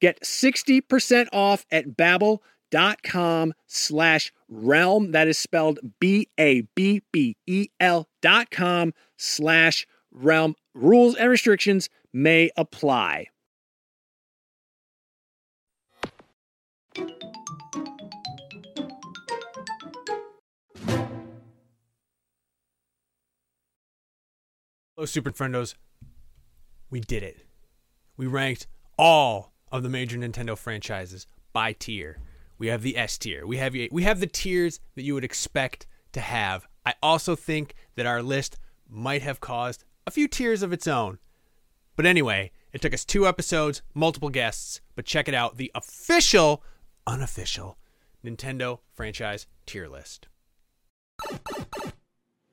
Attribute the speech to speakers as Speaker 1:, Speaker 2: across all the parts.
Speaker 1: Get 60% off at babbel.com slash realm. That is spelled B-A-B-B-E-L dot com slash realm. Rules and restrictions may apply.
Speaker 2: Hello, Super Friendos. We did it. We ranked all of the major Nintendo franchises by tier. We have the S tier. We have we have the tiers that you would expect to have. I also think that our list might have caused a few tiers of its own. But anyway, it took us two episodes, multiple guests, but check it out, the official, unofficial Nintendo franchise tier list.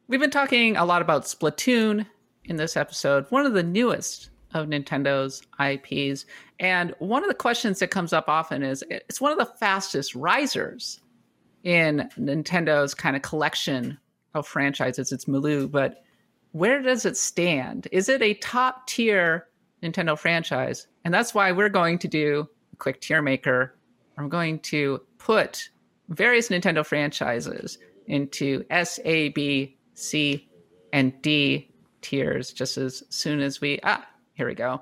Speaker 3: We've been talking a lot about Splatoon in this episode, one of the newest of Nintendo's IPs. And one of the questions that comes up often is it's one of the fastest risers in Nintendo's kind of collection of franchises. It's Milu, but where does it stand? Is it a top tier Nintendo franchise? And that's why we're going to do a quick tier maker. I'm going to put various Nintendo franchises into S, A, B, C, and D tiers just as soon as we ah here we go.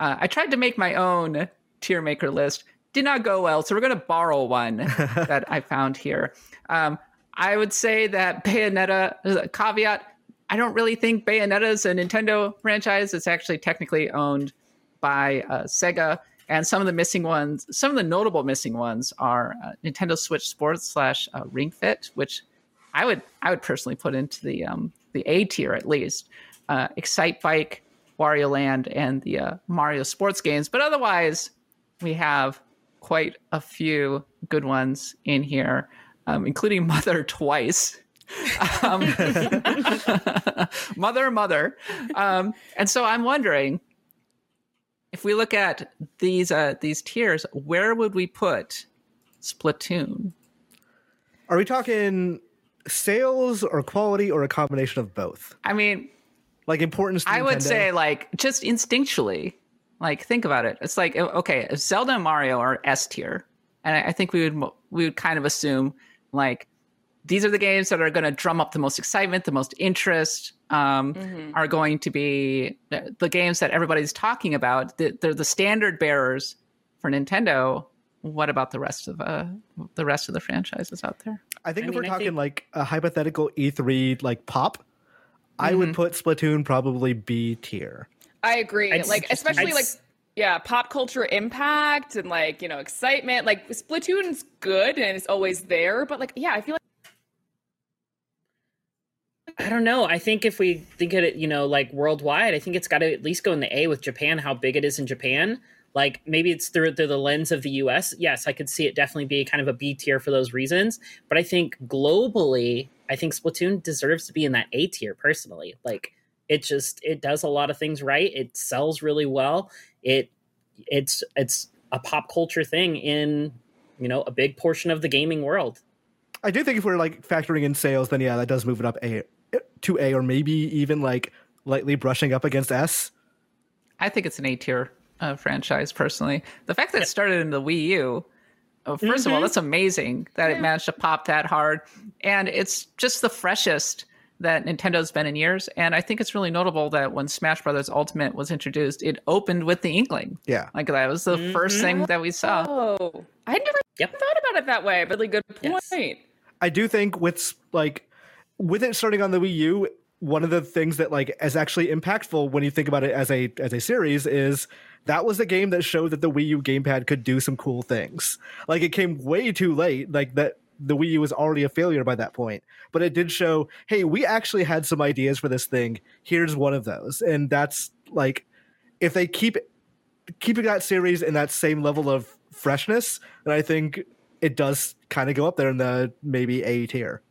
Speaker 3: Uh, I tried to make my own tier maker list. Did not go well, so we're going to borrow one that I found here. Um, I would say that Bayonetta, a caveat, I don't really think Bayonetta is a Nintendo franchise. It's actually technically owned by uh, Sega. And some of the missing ones, some of the notable missing ones are uh, Nintendo Switch Sports slash uh, Ring Fit, which I would I would personally put into the um the A tier at least. Uh, Excitebike, Wario Land, and the uh, Mario sports games. But otherwise, we have quite a few good ones in here, um, including Mother twice. um, mother, mother. Um, and so I'm wondering if we look at these uh, these tiers, where would we put Splatoon?
Speaker 4: Are we talking sales or quality or a combination of both?
Speaker 3: I mean,
Speaker 4: Like importance to
Speaker 3: I would
Speaker 4: Nintendo?
Speaker 3: say like just instinctually, like think about it. It's like okay, if Zelda and Mario are S tier, and I I think we would we would kind of assume like these are the games that are going to drum up the most excitement, the most interest. Um, Are going to be the, the games that everybody's talking about. The, they're the standard bearers for Nintendo. What about the rest of uh, the rest of the franchises out there?
Speaker 4: I think
Speaker 5: I
Speaker 4: if we're
Speaker 5: I
Speaker 4: talking
Speaker 5: think-
Speaker 4: like a hypothetical E3 like pop, I
Speaker 3: Mm-hmm.
Speaker 4: would put Splatoon probably B tier.
Speaker 6: I agree.
Speaker 5: I'd
Speaker 6: like especially
Speaker 5: I'd
Speaker 6: like yeah, pop culture impact and like, you know, excitement. Like Splatoon's good and it's always there, but like yeah, I feel like
Speaker 5: I don't know. I think if we think of it, you know, like worldwide, I think it's got to at least go in the A with Japan, how big it is in Japan. Like maybe it's through, through the lens of the US. Yes, I could see it definitely be kind of a B tier for those reasons. But I think globally, I think Splatoon deserves to be in that A tier personally. Like it just it does a lot of things right. It sells really well. It it's it's a pop culture thing in you know a big portion of the gaming world.
Speaker 4: I do think if we're like factoring in sales, then yeah, that does move it up A to A, or maybe even like lightly brushing up against S.
Speaker 3: I think it's an A tier uh, franchise personally. The fact that it started in the Wii U, uh, 1st of all, that's amazing that it managed to pop that hard, and it's just the freshest that Nintendo's been in years. And I think it's really notable that when Smash Brothers Ultimate was introduced, it opened with the Inkling.
Speaker 4: Yeah.
Speaker 3: Like that was the first thing that we saw.
Speaker 6: oh, I never
Speaker 5: Yep.
Speaker 6: thought about it that way. But really good point.
Speaker 5: Yes.
Speaker 4: I do think with like with it starting on the Wii U, one of the things that like is actually impactful when you think about it as a as a series is that was a game that showed that the Wii U gamepad could do some cool things. Like it came way too late, like that the Wii U was already a failure by that point. But it did show, hey, we actually had some ideas for this thing. Here's one of those. And that's like if they keep keeping that series in that same level of freshness, then I think it does kind of go up there in the maybe A tier.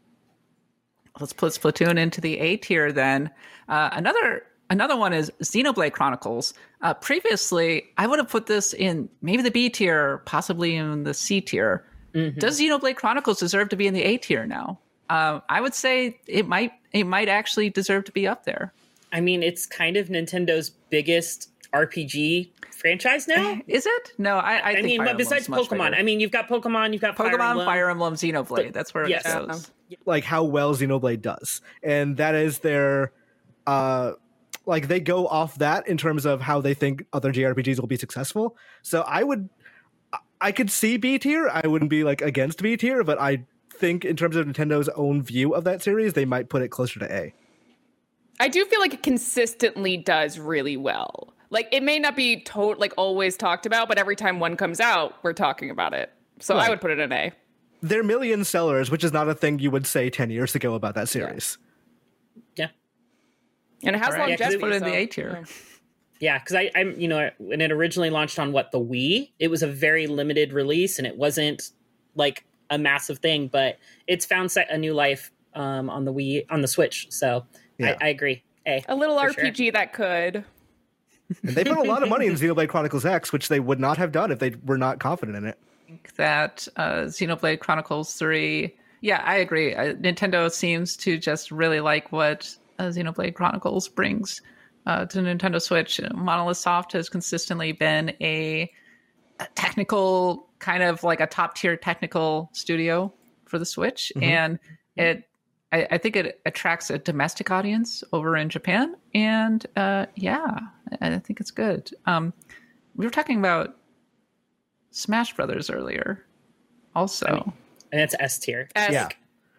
Speaker 3: Let's put Splatoon into the A tier then. Uh, another another one is Xenoblade Chronicles. Uh, previously, I would have put this in maybe the B tier, possibly in the C tier. Does Xenoblade Chronicles deserve to be in the A tier now? Uh, I would say it might it might actually deserve to be up there.
Speaker 5: I mean, it's kind of Nintendo's biggest RPG franchise now.
Speaker 3: Is it? No, I, I,
Speaker 5: I
Speaker 3: think
Speaker 5: mean,
Speaker 3: Fire
Speaker 5: but besides
Speaker 3: much
Speaker 5: Pokemon,
Speaker 3: bigger.
Speaker 5: I mean, you've got Pokemon, you've got Fire
Speaker 3: Pokemon,
Speaker 5: Emblem.
Speaker 3: Fire Emblem, Xenoblade. That's where
Speaker 5: yes.
Speaker 3: it goes.
Speaker 4: like how well Xenoblade does. And that is their uh like they go off that in terms of how they think other JRPGs will be successful. So I would I could see B tier. I wouldn't be like against B tier, but I think in terms of Nintendo's own view of that series, they might put it closer to A.
Speaker 6: I do feel like it consistently does really well. Like it may not be to- like always talked about, but every time one comes out, we're talking about it. So I would put it in A.
Speaker 4: They're million sellers, which is not a thing you would say 10 years ago about that series.
Speaker 5: Yeah,
Speaker 6: And it has
Speaker 3: All right, yeah, 'cause
Speaker 6: longevity.
Speaker 3: it put it in the
Speaker 6: so,
Speaker 3: A tier.
Speaker 6: yeah.
Speaker 5: yeah, because I, I'm, you know, when it originally launched on what the Wii, it was a very limited release, and it wasn't like a massive thing, but it's found se- a new life um, on the Wii on the Switch. So
Speaker 4: Yeah.
Speaker 5: I, I agree. A.
Speaker 6: A little
Speaker 5: For sure.
Speaker 6: RPG that could.
Speaker 4: And they put a lot of money in Xenoblade Chronicles X, which they would not have done if they were not confident in it.
Speaker 3: think that uh, Xenoblade Chronicles 3. Yeah, I agree. Uh, Nintendo seems to just really like what uh, Xenoblade Chronicles brings uh, to Nintendo Switch. Monolith Soft has consistently been a, a technical, kind of like a top tier technical studio for the Switch. And it, I, I think it attracts a domestic audience over in Japan. And uh, yeah, I I think it's good. Um, we were talking about Smash Brothers earlier. Also,
Speaker 5: and it's S tier.
Speaker 6: S.
Speaker 4: Yeah.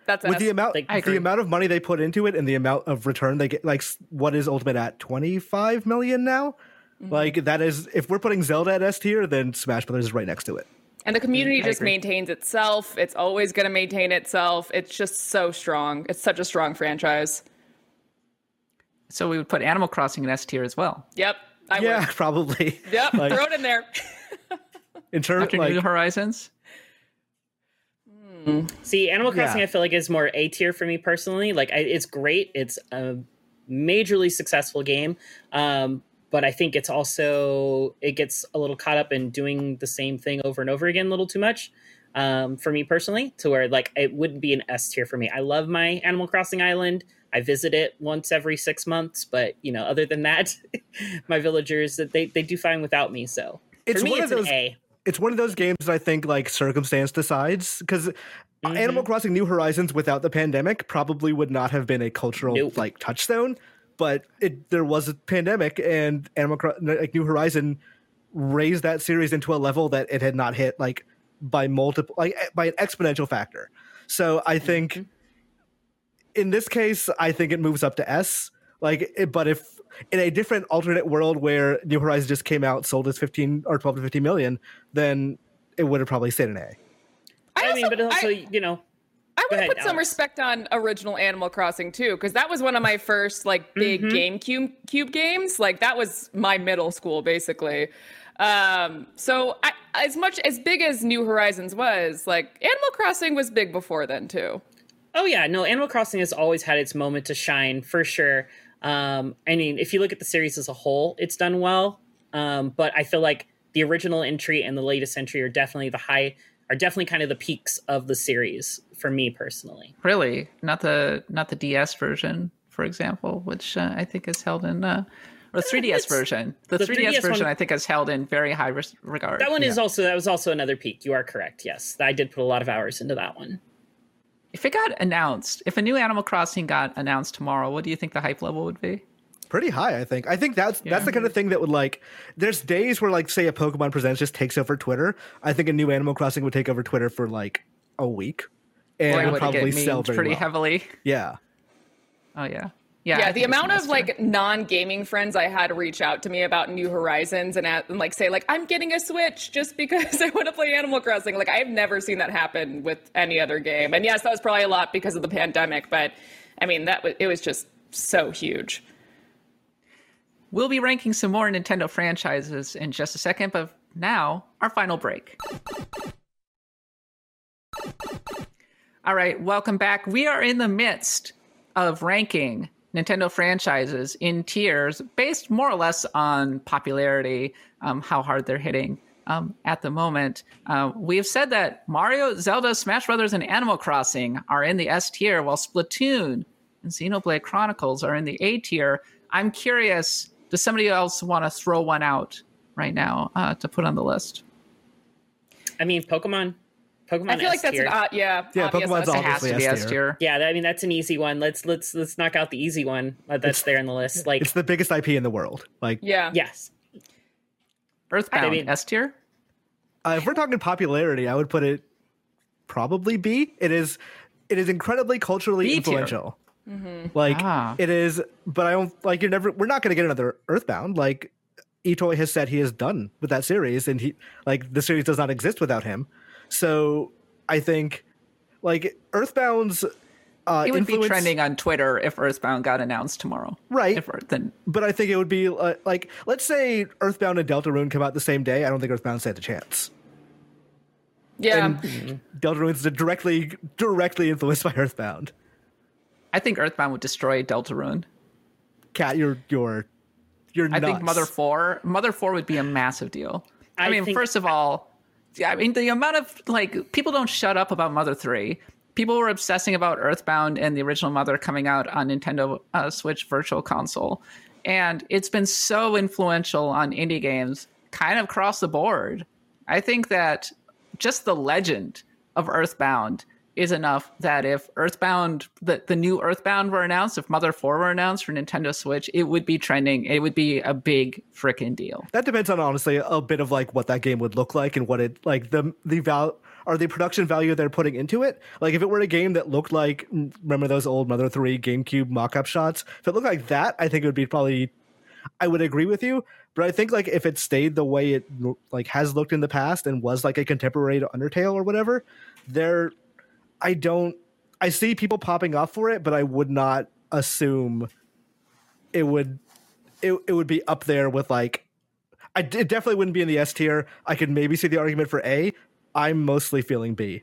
Speaker 6: That's
Speaker 4: with
Speaker 6: S.
Speaker 4: the amount
Speaker 5: Like,
Speaker 4: the amount of money they put into it and the amount of return they get like what is ultimate at 25 million now
Speaker 6: Mm-hmm.
Speaker 4: like that is if we're putting zelda at s tier then smash brothers is right next to it
Speaker 6: And the community
Speaker 5: I
Speaker 6: just
Speaker 5: agree.
Speaker 6: maintains itself. It's always going to maintain itself. It's just so strong. It's such a strong franchise.
Speaker 3: So we would put Animal Crossing in S tier as well.
Speaker 6: Yep. I
Speaker 4: yeah,
Speaker 6: would.
Speaker 4: probably.
Speaker 6: Yep.
Speaker 4: Like-
Speaker 6: throw it in there.
Speaker 4: In terms
Speaker 3: After
Speaker 4: like
Speaker 3: New Horizons.
Speaker 5: See, Animal Crossing,
Speaker 4: Yeah.
Speaker 5: I feel like is more A tier for me personally. Like, I, it's great. It's a majorly successful game, um, but I think it's also it gets a little caught up in doing the same thing over and over again a little too much. Um, for me personally, to where like it wouldn't be an S tier for me. I love my Animal Crossing island. I visit it once every six months, but you know, other than that, my villagers that they they do fine without me. So
Speaker 4: It's
Speaker 5: me,
Speaker 4: one of
Speaker 5: it's an
Speaker 4: those-
Speaker 5: A.
Speaker 4: it's one of those games that I think like circumstance decides because
Speaker 5: Mm-hmm.
Speaker 4: Animal Crossing New Horizons without the pandemic probably would not have been a cultural
Speaker 5: Nope.
Speaker 4: like touchstone. But it there was a pandemic and Animal Cro- like New Horizon raised that series into a level that it had not hit like by multiple like eh, by an exponential factor. So I think
Speaker 5: Mm-hmm.
Speaker 4: in this case, I think it moves up to S. Like, it, but if in a different alternate world where New Horizons just came out, sold as fifteen or twelve to fifteen million, then it would have probably stayed an A.
Speaker 5: I, mean,
Speaker 6: also-
Speaker 5: but also,
Speaker 6: I-
Speaker 5: you know,
Speaker 6: I
Speaker 5: Go
Speaker 6: want to
Speaker 5: ahead,
Speaker 6: put some respect on original Animal Crossing too, because that was one of my first like big
Speaker 5: Mm-hmm.
Speaker 6: GameCube cube games. Like that was my middle school basically. Um, so I, as much as big as New Horizons was, like Animal Crossing was big before then too.
Speaker 5: Oh yeah, no, Animal Crossing has always had its moment to shine for sure. Um, I mean, if you look at the series as a whole, it's done well. Um, but I feel like the original entry and the latest entry are definitely the high, are definitely kind of the peaks of the series for me personally.
Speaker 3: Really, not the not the DS version, for example, which uh, I think is held in uh, or the 3DS
Speaker 5: it's-
Speaker 3: version. The,
Speaker 5: the
Speaker 3: 3DS,
Speaker 5: 3DS
Speaker 3: version,
Speaker 5: one-
Speaker 3: I think, is held in very high res- regard.
Speaker 5: That one is also that was also another peak. You are correct. Yes, I did put a lot of hours into that one.
Speaker 3: If it got announced, if a new Animal Crossing got announced tomorrow, what do you think the hype level would be?
Speaker 4: Pretty high, I think. I think that's
Speaker 3: Yeah.
Speaker 4: that's the kind of thing that would like. There's days where like say a Pokemon Presents just takes over Twitter. I think a new Animal Crossing would take over Twitter for like a week, and would probably sell very
Speaker 3: pretty
Speaker 4: well.
Speaker 3: heavily.
Speaker 4: Yeah.
Speaker 3: Oh yeah,
Speaker 6: Yeah,
Speaker 3: I
Speaker 6: the amount of like non-gaming friends I had reach out to me about New Horizons and, at, and like say like I'm getting a Switch just because I want to play Animal Crossing. Like I've never seen that happen with any other game. And yes, that was probably a lot because of the pandemic, but I mean that was it was just so huge.
Speaker 3: We'll be ranking some more Nintendo franchises in just a second, but now our final break. All right, welcome back. We are in the midst of ranking Nintendo franchises in tiers based more or less on popularity, um, how hard they're hitting um, at the moment. Uh, we have said that Mario, Zelda, Smash Brothers, and Animal Crossing are in the S tier, while Splatoon and Xenoblade Chronicles are in the A tier. I'm curious, does somebody else want to throw one out right now uh, to put on the list?
Speaker 5: I mean, Pokemon. Pokemon.
Speaker 6: I feel like
Speaker 5: S
Speaker 6: that's an uh, yeah.
Speaker 4: Yeah,
Speaker 6: obvious
Speaker 4: Pokemon's
Speaker 6: S
Speaker 3: It has
Speaker 4: Obviously
Speaker 3: to be
Speaker 4: S
Speaker 3: S
Speaker 4: tier.
Speaker 3: tier.
Speaker 5: Yeah, I mean that's an easy one. Let's let's let's knock out the easy one that's there in the list. Like,
Speaker 4: It's the biggest IP in the world. Like,
Speaker 6: Yeah.
Speaker 5: yes,
Speaker 3: Earthbound,
Speaker 5: I mean-
Speaker 3: S tier?
Speaker 4: uh, if we're talking popularity, I would put it probably B. It is, it is incredibly culturally
Speaker 3: B tier.
Speaker 4: influential. Like
Speaker 3: Ah.
Speaker 4: it is, but I don't like. You're never. We're not going to get another Earthbound. Like Itoi has said, he is done with that series, and he like the series does not exist without him. So I think, like Earthbound's. Uh,
Speaker 3: It would be trending on Twitter if Earthbound got announced tomorrow.
Speaker 4: Right.
Speaker 3: If, then
Speaker 4: but I think it would be uh, like, let's say Earthbound and Deltarune come out the same day. I don't think Earthbound stands a chance.
Speaker 6: Yeah.
Speaker 4: And Deltarune's directly directly influenced by Earthbound.
Speaker 3: I think Earthbound would destroy Deltarune.
Speaker 4: Kat, you're you're you're
Speaker 3: I think Mother Four, Mother Four would be a massive deal. I,
Speaker 5: I
Speaker 3: mean,
Speaker 5: think-
Speaker 3: first of all, yeah, I mean the amount of like people don't shut up about Mother Three. People were obsessing about Earthbound and the original Mother coming out on Nintendo uh, Switch Virtual Console, and it's been so influential on indie games, kind of across the board. I think that just the legend of Earthbound is enough that if Earthbound, the, the new Earthbound were announced, if Mother 4 were announced for Nintendo Switch, it would be trending. It would be a big freaking deal.
Speaker 4: That depends on honestly a bit of like what that game would look like and what it like the the val or the production value they're putting into it. Like if it were a game that looked like remember those old Mother Three GameCube mock-up shots? If it looked like that, I think it would be probably I would agree with you. But I think like if it stayed the way it like has looked in the past and was like a contemporary to Undertale or whatever, there, I don't. I see people popping off for it, but I would not assume it would. It it would be up there with like. I it definitely wouldn't be in the S tier. I could maybe see the argument for A. I'm mostly feeling B.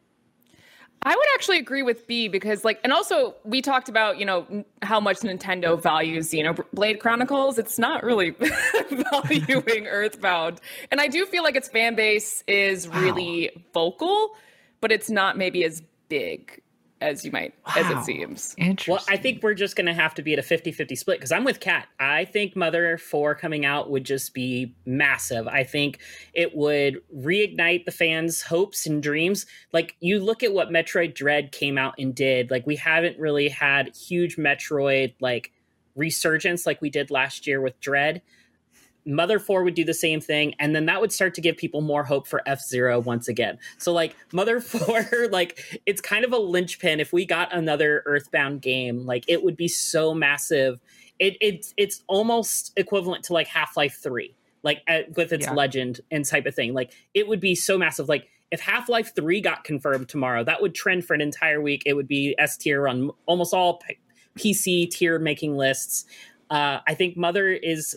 Speaker 6: I would actually agree with B because, like, and also we talked about, you know, how much Nintendo values Xenoblade Chronicles. It's not really valuing Earthbound. And I do feel like its fan base is really vocal, but it's not maybe as big as you might, as it seems.
Speaker 3: Interesting.
Speaker 5: Well, I think we're just going to have to be at a 50 50 split because I'm with Kat. I think Mother 4 coming out would just be massive. I think it would reignite the fans' hopes and dreams. Like, you look at what Metroid Dread came out and did. Like, we haven't really had huge Metroid, like, resurgence like we did last year with Dread. Mother 4 would do the same thing, and then that would start to give people more hope for F Zero once again. So, like, Mother 4, like, it's kind of a linchpin. If we got another Earthbound game, like, it would be so massive. It, it's it's almost equivalent to like Half Life 3, like, uh, with its
Speaker 3: Yeah.
Speaker 5: legend and type of thing. Like, it would be so massive. Like, if Half Life 3 got confirmed tomorrow, that would trend for an entire week. It would be S tier on almost all P- PC tier making lists. Uh, I think Mother is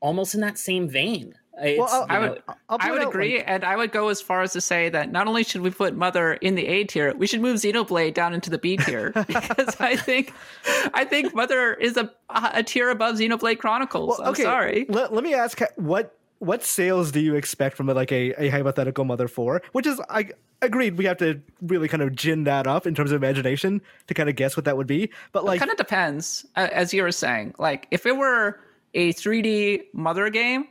Speaker 5: almost in that same vein. It's,
Speaker 4: Well, I'll-
Speaker 5: know,
Speaker 3: would,
Speaker 4: I'll
Speaker 3: I
Speaker 4: point
Speaker 3: would agree,
Speaker 4: like-
Speaker 3: and I would go as far as to say that not only should we put Mother in the A tier, we should move Xenoblade down into the B tier because I think, I think Mother is a a tier above Xenoblade Chronicles. I'm sorry.
Speaker 4: Let, let me ask what what sales do you expect from like a, a hypothetical Mother Four? Which is I agreed we have to really kind of gin that up in terms of imagination to kind of guess what that would be. But like
Speaker 3: kind of depends, uh, as you were saying. Like if it were a 3D Mother game,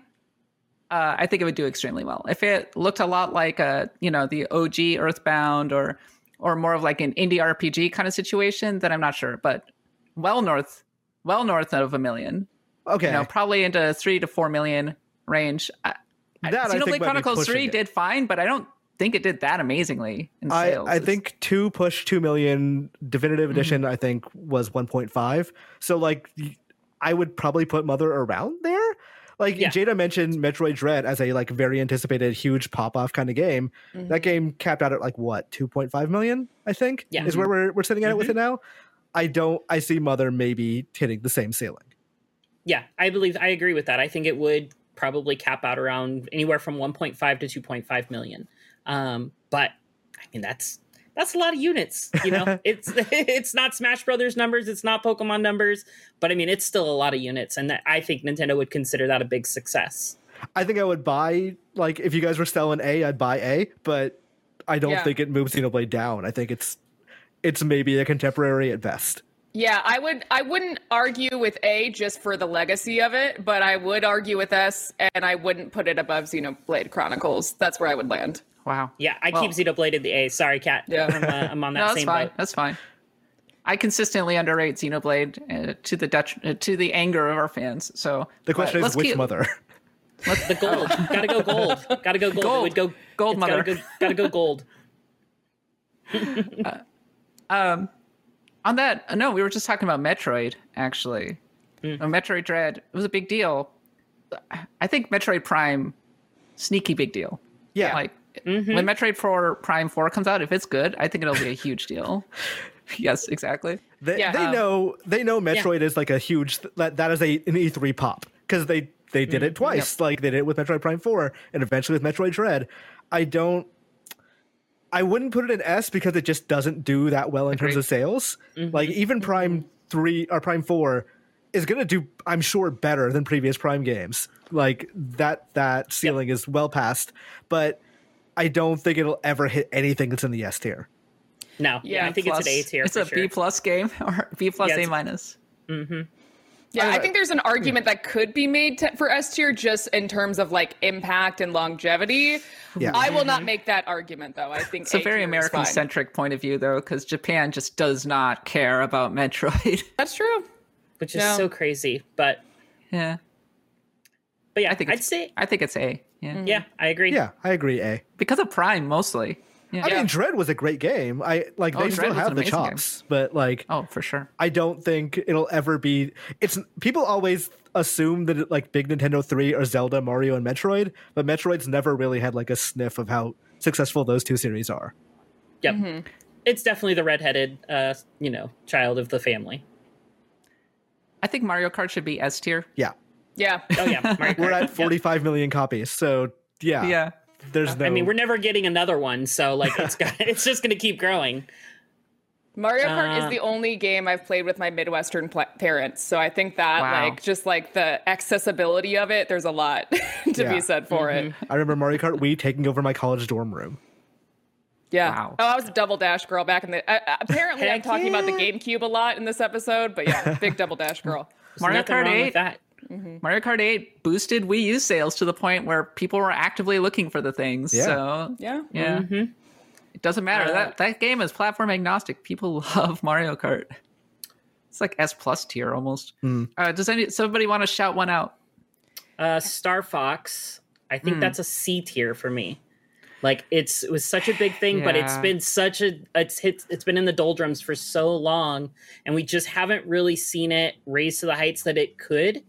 Speaker 3: uh, I think it would do extremely well. If it looked a lot like a you know the OG Earthbound or or more of like an indie RPG kind of situation, then I'm not sure. But well north, well north of a million,
Speaker 4: okay,
Speaker 3: you know, probably into three to four million range. I,
Speaker 4: That I think
Speaker 3: Xenoblade Chronicles Three
Speaker 4: it.
Speaker 3: did fine, but I don't think it did that amazingly in
Speaker 4: I,
Speaker 3: sales.
Speaker 4: I think two push two million definitive edition I think was one point five. So like I would probably put Mother around there. Like
Speaker 5: Yeah.
Speaker 4: Jada mentioned Metroid Dread as a like very anticipated huge pop off kind of game. That game capped out at like what, two point five million, I think?
Speaker 5: Yeah.
Speaker 4: Is where we're we're sitting at it with it now. I don't I see Mother maybe hitting the same ceiling.
Speaker 5: yeah, I believe I agree with that. I think it would probably cap out around anywhere from 1.5 to 2.5 million. Um, but I mean that's that's a lot of units. You know, it's it's not Smash Brothers numbers, it's not Pokemon numbers, but I mean it's still a lot of units, and that, I think Nintendo would consider that a big success.
Speaker 4: I think I would buy like if you guys were selling A, I'd buy A, but I don't
Speaker 6: Yeah.
Speaker 4: think it moves Xenoblade down. I think it's it's maybe a contemporary at best.
Speaker 6: Yeah, I would I wouldn't argue with A just for the legacy of it, but I would argue with S and I wouldn't put it above Xenoblade Chronicles. That's where I would land.
Speaker 3: Wow.
Speaker 5: Yeah, I
Speaker 3: Well-
Speaker 5: keep Xenoblade in the A. Sorry, Kat.
Speaker 6: Yeah.
Speaker 5: I'm, uh, I'm on that
Speaker 3: No, that's
Speaker 5: same
Speaker 3: fine.
Speaker 5: boat.
Speaker 3: That's fine. I consistently underrate Xenoblade uh, to the detri- uh, to the anger of our fans. So
Speaker 4: The question is which
Speaker 3: keep-
Speaker 4: mother?
Speaker 5: The gold. gotta go gold. Gotta go gold. It
Speaker 3: Gold.
Speaker 5: would go
Speaker 3: Gold
Speaker 5: it's
Speaker 3: mother.
Speaker 5: Gotta go, gotta go gold.
Speaker 3: Um, on that, uh, no, we were just talking about Metroid. Actually. Uh, Metroid Dread. It was a big deal. I think Metroid Prime, sneaky big deal.
Speaker 4: Yeah.
Speaker 3: Like
Speaker 5: Mm-hmm.
Speaker 3: when Metroid 4 Prime 4 comes out, if it's good, I think it'll be a huge deal. yes, exactly.
Speaker 4: They,
Speaker 6: Yeah.
Speaker 4: they
Speaker 3: Um,
Speaker 4: know they know Metroid is like a huge that that is a an E3 pop because they they did
Speaker 3: Mm,
Speaker 4: it twice. Like they did it with Metroid Prime 4 and eventually with Metroid Dread. I don't I wouldn't put it in S because it just doesn't do that well in terms of sales.
Speaker 5: Mm-hmm.
Speaker 4: Like even Prime 3 or Prime 4 is going to do I'm sure better than previous Prime games. Like that that ceiling is well past, but I don't think it'll ever hit anything that's in the S tier.
Speaker 5: No,
Speaker 6: Yeah,
Speaker 5: I think
Speaker 3: Plus-
Speaker 5: it's an A tier.
Speaker 3: It's
Speaker 5: for
Speaker 3: a
Speaker 5: sure.
Speaker 3: B plus game or B plus
Speaker 5: Yeah,
Speaker 3: A
Speaker 5: it's-
Speaker 3: minus. Mm-hmm.
Speaker 6: Yeah, I think there's an argument that could be made to, for S tier just in terms of like impact and longevity.
Speaker 4: Yeah.
Speaker 6: I will not mm-hmm. make that argument though. I think
Speaker 3: It's a very American centric point of view, though, because Japan just does not care about Metroid.
Speaker 6: That's true.
Speaker 5: which is
Speaker 6: No.
Speaker 5: so crazy. But
Speaker 3: yeah,
Speaker 5: but yeah,
Speaker 3: I think
Speaker 5: I'd say
Speaker 3: I think it's A. Yeah,
Speaker 5: yeah, I agree.
Speaker 4: Yeah, I agree A.
Speaker 3: because of Prime mostly. Yeah.
Speaker 4: I mean, Dread was a great game. I like
Speaker 3: Oh,
Speaker 4: they
Speaker 3: Dread
Speaker 4: still have the
Speaker 3: amazing game.
Speaker 4: chops, but like
Speaker 3: Oh, for sure.
Speaker 4: I don't think it'll ever be. It's people always assume that it, like big Nintendo three or Zelda, Mario, and Metroid, but Metroid's never really had like a sniff of how successful those two series are.
Speaker 5: Yep. It's definitely the redheaded, uh, you know, child of the family.
Speaker 3: I think Mario Kart should be S tier.
Speaker 4: Yeah,
Speaker 6: Yeah.
Speaker 5: Oh yeah, Mario
Speaker 4: we're
Speaker 5: Kart.
Speaker 4: at
Speaker 5: Yep.
Speaker 4: forty five million copies, so yeah,
Speaker 3: Yeah.
Speaker 4: There's no.
Speaker 5: I mean, we're never getting another one, so like it's got, it's just going to keep growing.
Speaker 6: Mario Kart
Speaker 5: Uh,
Speaker 6: is the only game I've played with my Midwestern pla- parents, so I think that
Speaker 3: Wow.
Speaker 6: like just like the accessibility of it, there's a lot to
Speaker 4: Yeah.
Speaker 6: be said for it.
Speaker 4: I remember Mario Kart Wii taking over my college dorm room.
Speaker 6: Yeah.
Speaker 3: Wow.
Speaker 6: Oh, I was a double dash girl back in the. Uh, apparently, I'm
Speaker 5: Heck
Speaker 6: talking about the. GameCube a lot in this episode, but yeah, big double dash girl.
Speaker 5: There's
Speaker 3: Mario Kart 8.
Speaker 5: with that.
Speaker 3: Mario Kart 8 boosted Wii U sales to the point where people were actively looking for the things.
Speaker 4: Yeah.
Speaker 3: So
Speaker 6: Yeah.
Speaker 3: yeah, it doesn't matter.
Speaker 5: Uh,
Speaker 3: that that game is platform agnostic. People love Mario Kart. It's like S plus tier almost. Uh, does any somebody want to shout one out?
Speaker 5: Uh, Star Fox, I think that's a C tier for me. Like it's it was such a big thing, but it's
Speaker 3: Yeah.
Speaker 5: been such a it's hit, it's been in the doldrums for so long, and we just haven't really seen it raise to the heights that it could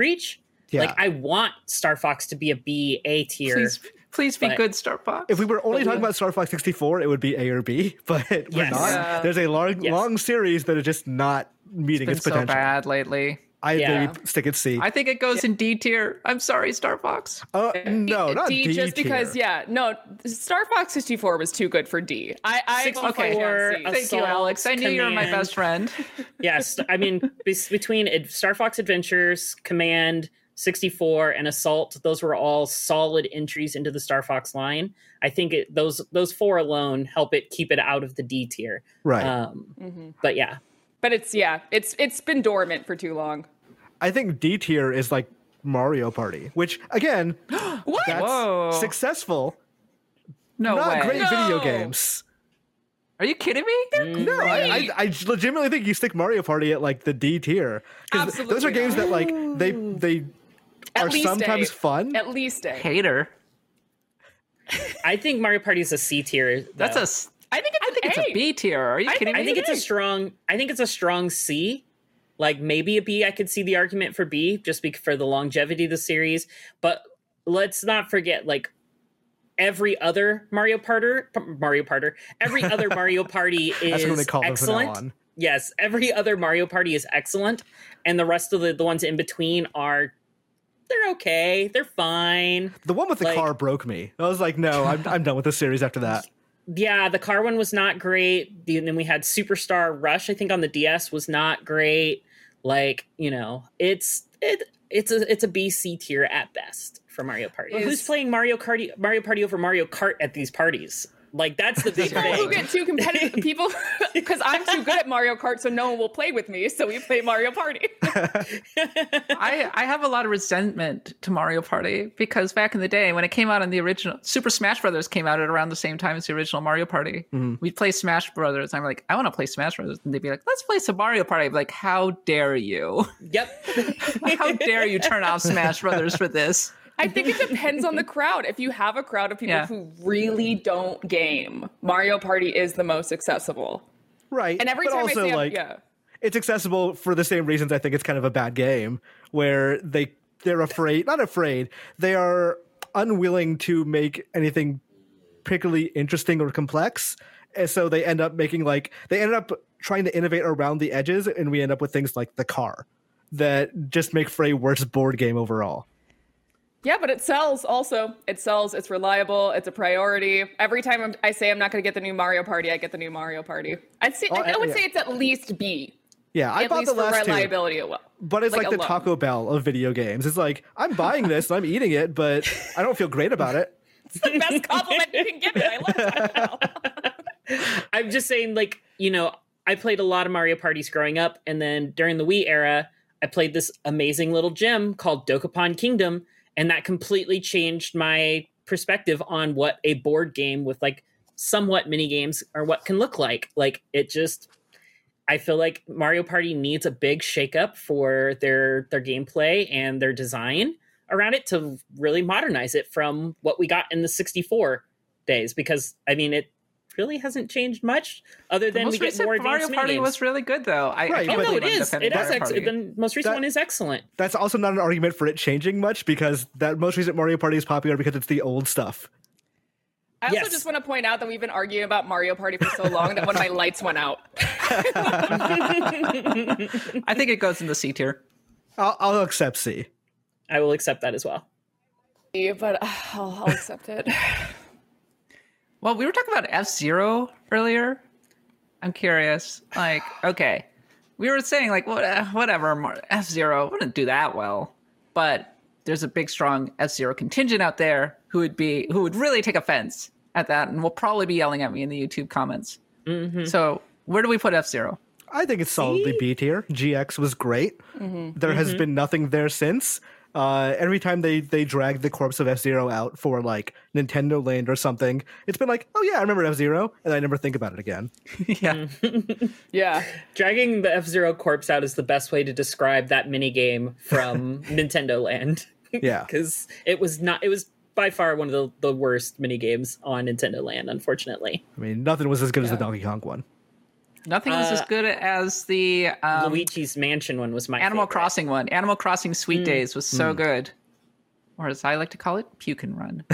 Speaker 5: reach.
Speaker 4: Yeah.
Speaker 5: Like I want Star Fox to be a B A tier.
Speaker 3: Please, please be
Speaker 5: But-
Speaker 3: good, Star Fox.
Speaker 4: If we were only
Speaker 5: But
Speaker 4: talking
Speaker 5: we-
Speaker 4: about Star Fox 64, it would be A or B, but we're
Speaker 5: Yes.
Speaker 4: not.
Speaker 6: Yeah.
Speaker 4: There's a long,
Speaker 5: Yes.
Speaker 4: long series that is just not meeting
Speaker 3: been
Speaker 4: its
Speaker 3: so bad lately.
Speaker 4: I
Speaker 5: Yeah.
Speaker 4: maybe stick it C.
Speaker 3: I think it goes in D tier. I'm sorry, Star Fox.
Speaker 4: Uh, no, not D,
Speaker 6: D, just because, yeah, no, Star Fox 64 was too good for D. I, I
Speaker 5: Six- okay.
Speaker 6: on
Speaker 3: Thank you, Alex. I knew you were my best friend.
Speaker 5: yes, I mean between Star Fox Adventures, Command, 64, and Assault, those were all solid entries into the Star Fox line. I think it, those those four alone help it keep it out of the D tier.
Speaker 4: Right.
Speaker 5: Um, But yeah,
Speaker 6: But it's, yeah, it's it's been dormant for too long.
Speaker 4: I think D tier is like Mario Party, which again,
Speaker 6: What?
Speaker 4: that's
Speaker 3: Whoa.
Speaker 4: successful.
Speaker 3: No
Speaker 4: not
Speaker 3: way.
Speaker 4: great video games.
Speaker 3: Are you kidding me? Mm.
Speaker 4: No, I, I, I legitimately think you stick Mario Party at like the D tier because those are
Speaker 6: Absolutely
Speaker 4: games that like they they
Speaker 6: At
Speaker 4: are sometimes
Speaker 6: A.
Speaker 4: fun.
Speaker 6: At least A.
Speaker 3: Hater.
Speaker 5: I think Mario Party is a C tier.
Speaker 3: That's a. s-
Speaker 6: I think it's
Speaker 3: I think it's a B tier. Are you
Speaker 6: I
Speaker 3: kidding
Speaker 5: I
Speaker 3: me?
Speaker 5: I think it's a strong. I think it's a strong C. Like maybe a B. I could see the argument for B just be, for the longevity of the series. But let's not forget, like every other Mario Parter, Mario Parter, every other Mario Party
Speaker 4: That's what they
Speaker 5: is
Speaker 4: call them from now
Speaker 5: excellent.
Speaker 4: on.
Speaker 5: Yes, every other Mario Party is excellent, and the rest of the the ones in between are they're okay. They're fine.
Speaker 4: The one with the
Speaker 5: Like-
Speaker 4: car broke me. I was like, no, I'm I'm done with this series after that.
Speaker 5: yeah, the car one was not great. The- And then we had Superstar Rush, I think on the DS was not great. Like, you know, it's it it's a it's a B C tier at best for Mario Party. Who's playing Mario Kart Mario Party over Mario Kart at these parties? Like that's the big
Speaker 6: People who get too competitive, people, because I'm too good at Mario Kart, so no one will play with me. So we play Mario Party.
Speaker 3: I, I have a lot of resentment to Mario Party because back in the day when it came out on the original Super Smash Brothers came out at around the same time as the original Mario Party. Mm-hmm. We'd play Smash Brothers. I'm like, I want to play Smash Brothers. And they'd be like, let's play some Mario Party. I'd be like, how dare you?
Speaker 5: Yep.
Speaker 3: how dare you turn off Smash Brothers for this?
Speaker 6: I think it depends on the crowd. If you have a crowd of people
Speaker 3: Yeah.
Speaker 6: who really don't game, Mario Party is the most accessible.
Speaker 4: Right.
Speaker 6: And every
Speaker 4: but
Speaker 6: time
Speaker 4: also
Speaker 6: I say,
Speaker 4: like
Speaker 6: yeah,
Speaker 4: it's accessible for the same reasons I think it's kind of a bad game, where they they're afraid, not afraid, they are unwilling to make anything particularly interesting or complex, and so they end up making like they end up trying to innovate around the edges, and we end up with things like the car that just make for a worse board game overall.
Speaker 6: Yeah, but it sells. Also, it sells. It's reliable. It's a priority. Every time I'm, I say I'm not going to get the new Mario Party, I get the new Mario Party. I'd say
Speaker 4: Oh,
Speaker 6: I, I would
Speaker 4: yeah.
Speaker 6: say it's at least B.
Speaker 4: Yeah, I
Speaker 6: at
Speaker 4: bought
Speaker 6: least
Speaker 4: the
Speaker 6: for
Speaker 4: last two,
Speaker 6: reliability. as well.
Speaker 4: but it's like, the. Taco Bell of video games. It's like I'm buying this and I'm eating it, but I don't feel great about it.
Speaker 6: It's the best compliment you can give it. I love Taco Bell.
Speaker 5: I'm just saying, like, you know, I played a lot of Mario parties growing up, and then during the Wii era, I played this amazing little gem called Dokapon Kingdom, and that completely changed my perspective on what a board game with like somewhat mini games or what can look like. Like, it just, I feel like Mario Party needs a big shakeup for their their gameplay and their design around it to really modernize it from what we got in the 64 days because I mean it really hasn't changed much, other
Speaker 3: The
Speaker 5: than we get
Speaker 3: recent
Speaker 5: more
Speaker 3: Mario
Speaker 5: advanced
Speaker 3: Party
Speaker 5: minigames.
Speaker 3: was really good, though. I,
Speaker 4: Right,
Speaker 3: I
Speaker 5: Oh
Speaker 4: but-
Speaker 3: can't
Speaker 5: no, it
Speaker 3: believe I'm
Speaker 5: is.
Speaker 3: defending
Speaker 5: It is
Speaker 3: Mario
Speaker 5: excellent.
Speaker 3: Party.
Speaker 5: The most recent
Speaker 4: That-
Speaker 5: one is excellent.
Speaker 4: That's also not an argument for it changing much because that most recent Mario Party is popular because it's the old stuff.
Speaker 6: I also
Speaker 5: Yes.
Speaker 6: just want to point out that we've been arguing about Mario Party for so long that one of my lights went out.
Speaker 3: I think it goes in the C tier.
Speaker 4: I'll, I'll accept C.
Speaker 5: I will accept that as well.
Speaker 6: But uh, I'll, I'll accept it.
Speaker 3: Well, we were talking about F Zero earlier. I'm curious. Like, okay, we were saying like, what, uh, whatever, F Zero wouldn't do that well, but there's a big, strong F Zero contingent out there who would be who would really take offense at that, and will probably be yelling at me in the YouTube comments. Mm-hmm. So, where do we put F Zero?
Speaker 4: I think it's solidly B tier. GX was great. Mm-hmm. There has mm-hmm. been nothing there since. Uh, every time they they drag the corpse of F Zero out for like Nintendo Land or something, it's been like, oh yeah, I remember F Zero, and I never think about it again.
Speaker 3: yeah,
Speaker 6: Yeah.
Speaker 5: Dragging the F Zero corpse out is the best way to describe that mini game from Nintendo Land.
Speaker 4: Yeah,
Speaker 5: because it was not. It was by far one of the, the worst mini games on Nintendo Land. Unfortunately,
Speaker 4: I mean nothing was as good as the Donkey Kong one.
Speaker 3: Nothing was as
Speaker 5: Uh,
Speaker 3: good as the um,
Speaker 5: Luigi's Mansion one was my
Speaker 3: Animal
Speaker 5: favorite.
Speaker 3: Crossing one. Animal Crossing Sweet Days was so good. Or as I like to call it, puke and run.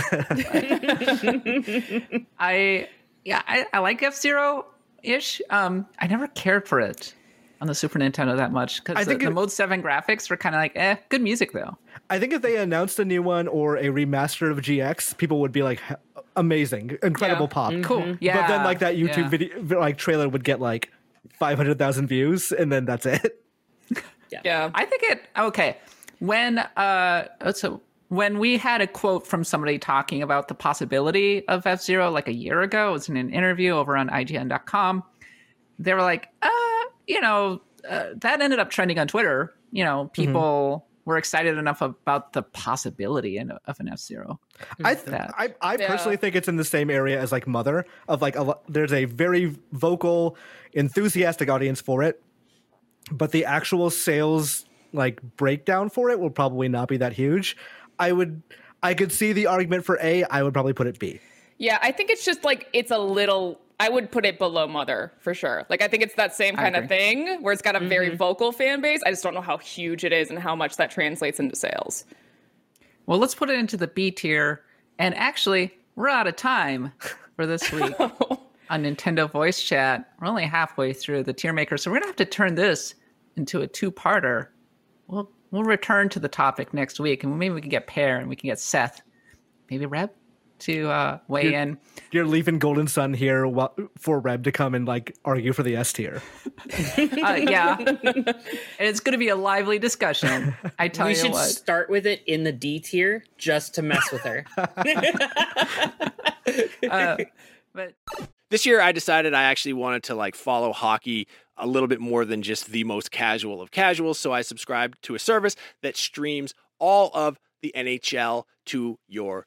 Speaker 3: I yeah, I, I like F Zero ish. Um, I never cared for it on the Super Nintendo that much because the,
Speaker 4: think
Speaker 3: the
Speaker 4: it-
Speaker 3: Mode Seven graphics were kind of like, eh, good music though.
Speaker 4: I think if they announced a new one or a remaster of GX, people would be like, amazing, incredible
Speaker 6: Yeah.
Speaker 4: pop.
Speaker 3: Cool. Yeah.
Speaker 4: but then like that YouTube
Speaker 3: yeah.
Speaker 4: video like trailer would get like five hundred thousand views, and then that's it.
Speaker 6: Yeah.
Speaker 3: I think it okay. When uh so when we had a quote from somebody talking about the possibility of F Zero like a year ago, it was in an interview over on IGN.com. They were like, uh, you know, uh, that ended up trending on Twitter. You know, people were excited enough about the possibility in, of an F Zero.
Speaker 4: I, th-
Speaker 3: that.
Speaker 4: I I
Speaker 6: Yeah.
Speaker 4: personally think it's in the same area as like Mother of like a, lo- there's a very vocal, enthusiastic audience for it, but the actual sales like breakdown for it will probably not be that huge. I would I could see the argument for A. I would probably put it B.
Speaker 6: Yeah, I think it's just like it's a little. I would put it below Mother for sure. Like I think it's that same kind of thing where it's got a very mm-hmm. vocal fan base. I just don't know how huge it is and how much that translates into sales.
Speaker 3: Well, let's put it into the B tier. And actually, we're out of time for this week on Nintendo Voice Chat. We're only halfway through the tier maker, so we're gonna have to turn this into a two-parter. We'll we'll return to the topic next week, and maybe we can get Pear and we can get Seth, maybe Reb, to uh, weigh in.
Speaker 4: You're leaving Golden Sun here wa- for Reb to come and like argue for the S tier.
Speaker 3: Uh, yeah, and it's gonna be a lively discussion. I tell
Speaker 5: we
Speaker 3: you
Speaker 5: should
Speaker 3: what.
Speaker 5: start with it in the D tier just to mess with her.
Speaker 3: Uh, but
Speaker 1: This year, I decided I actually wanted to like follow hockey a little bit more than just the most casual of casuals. So I subscribed to a service that streams all of the NHL to your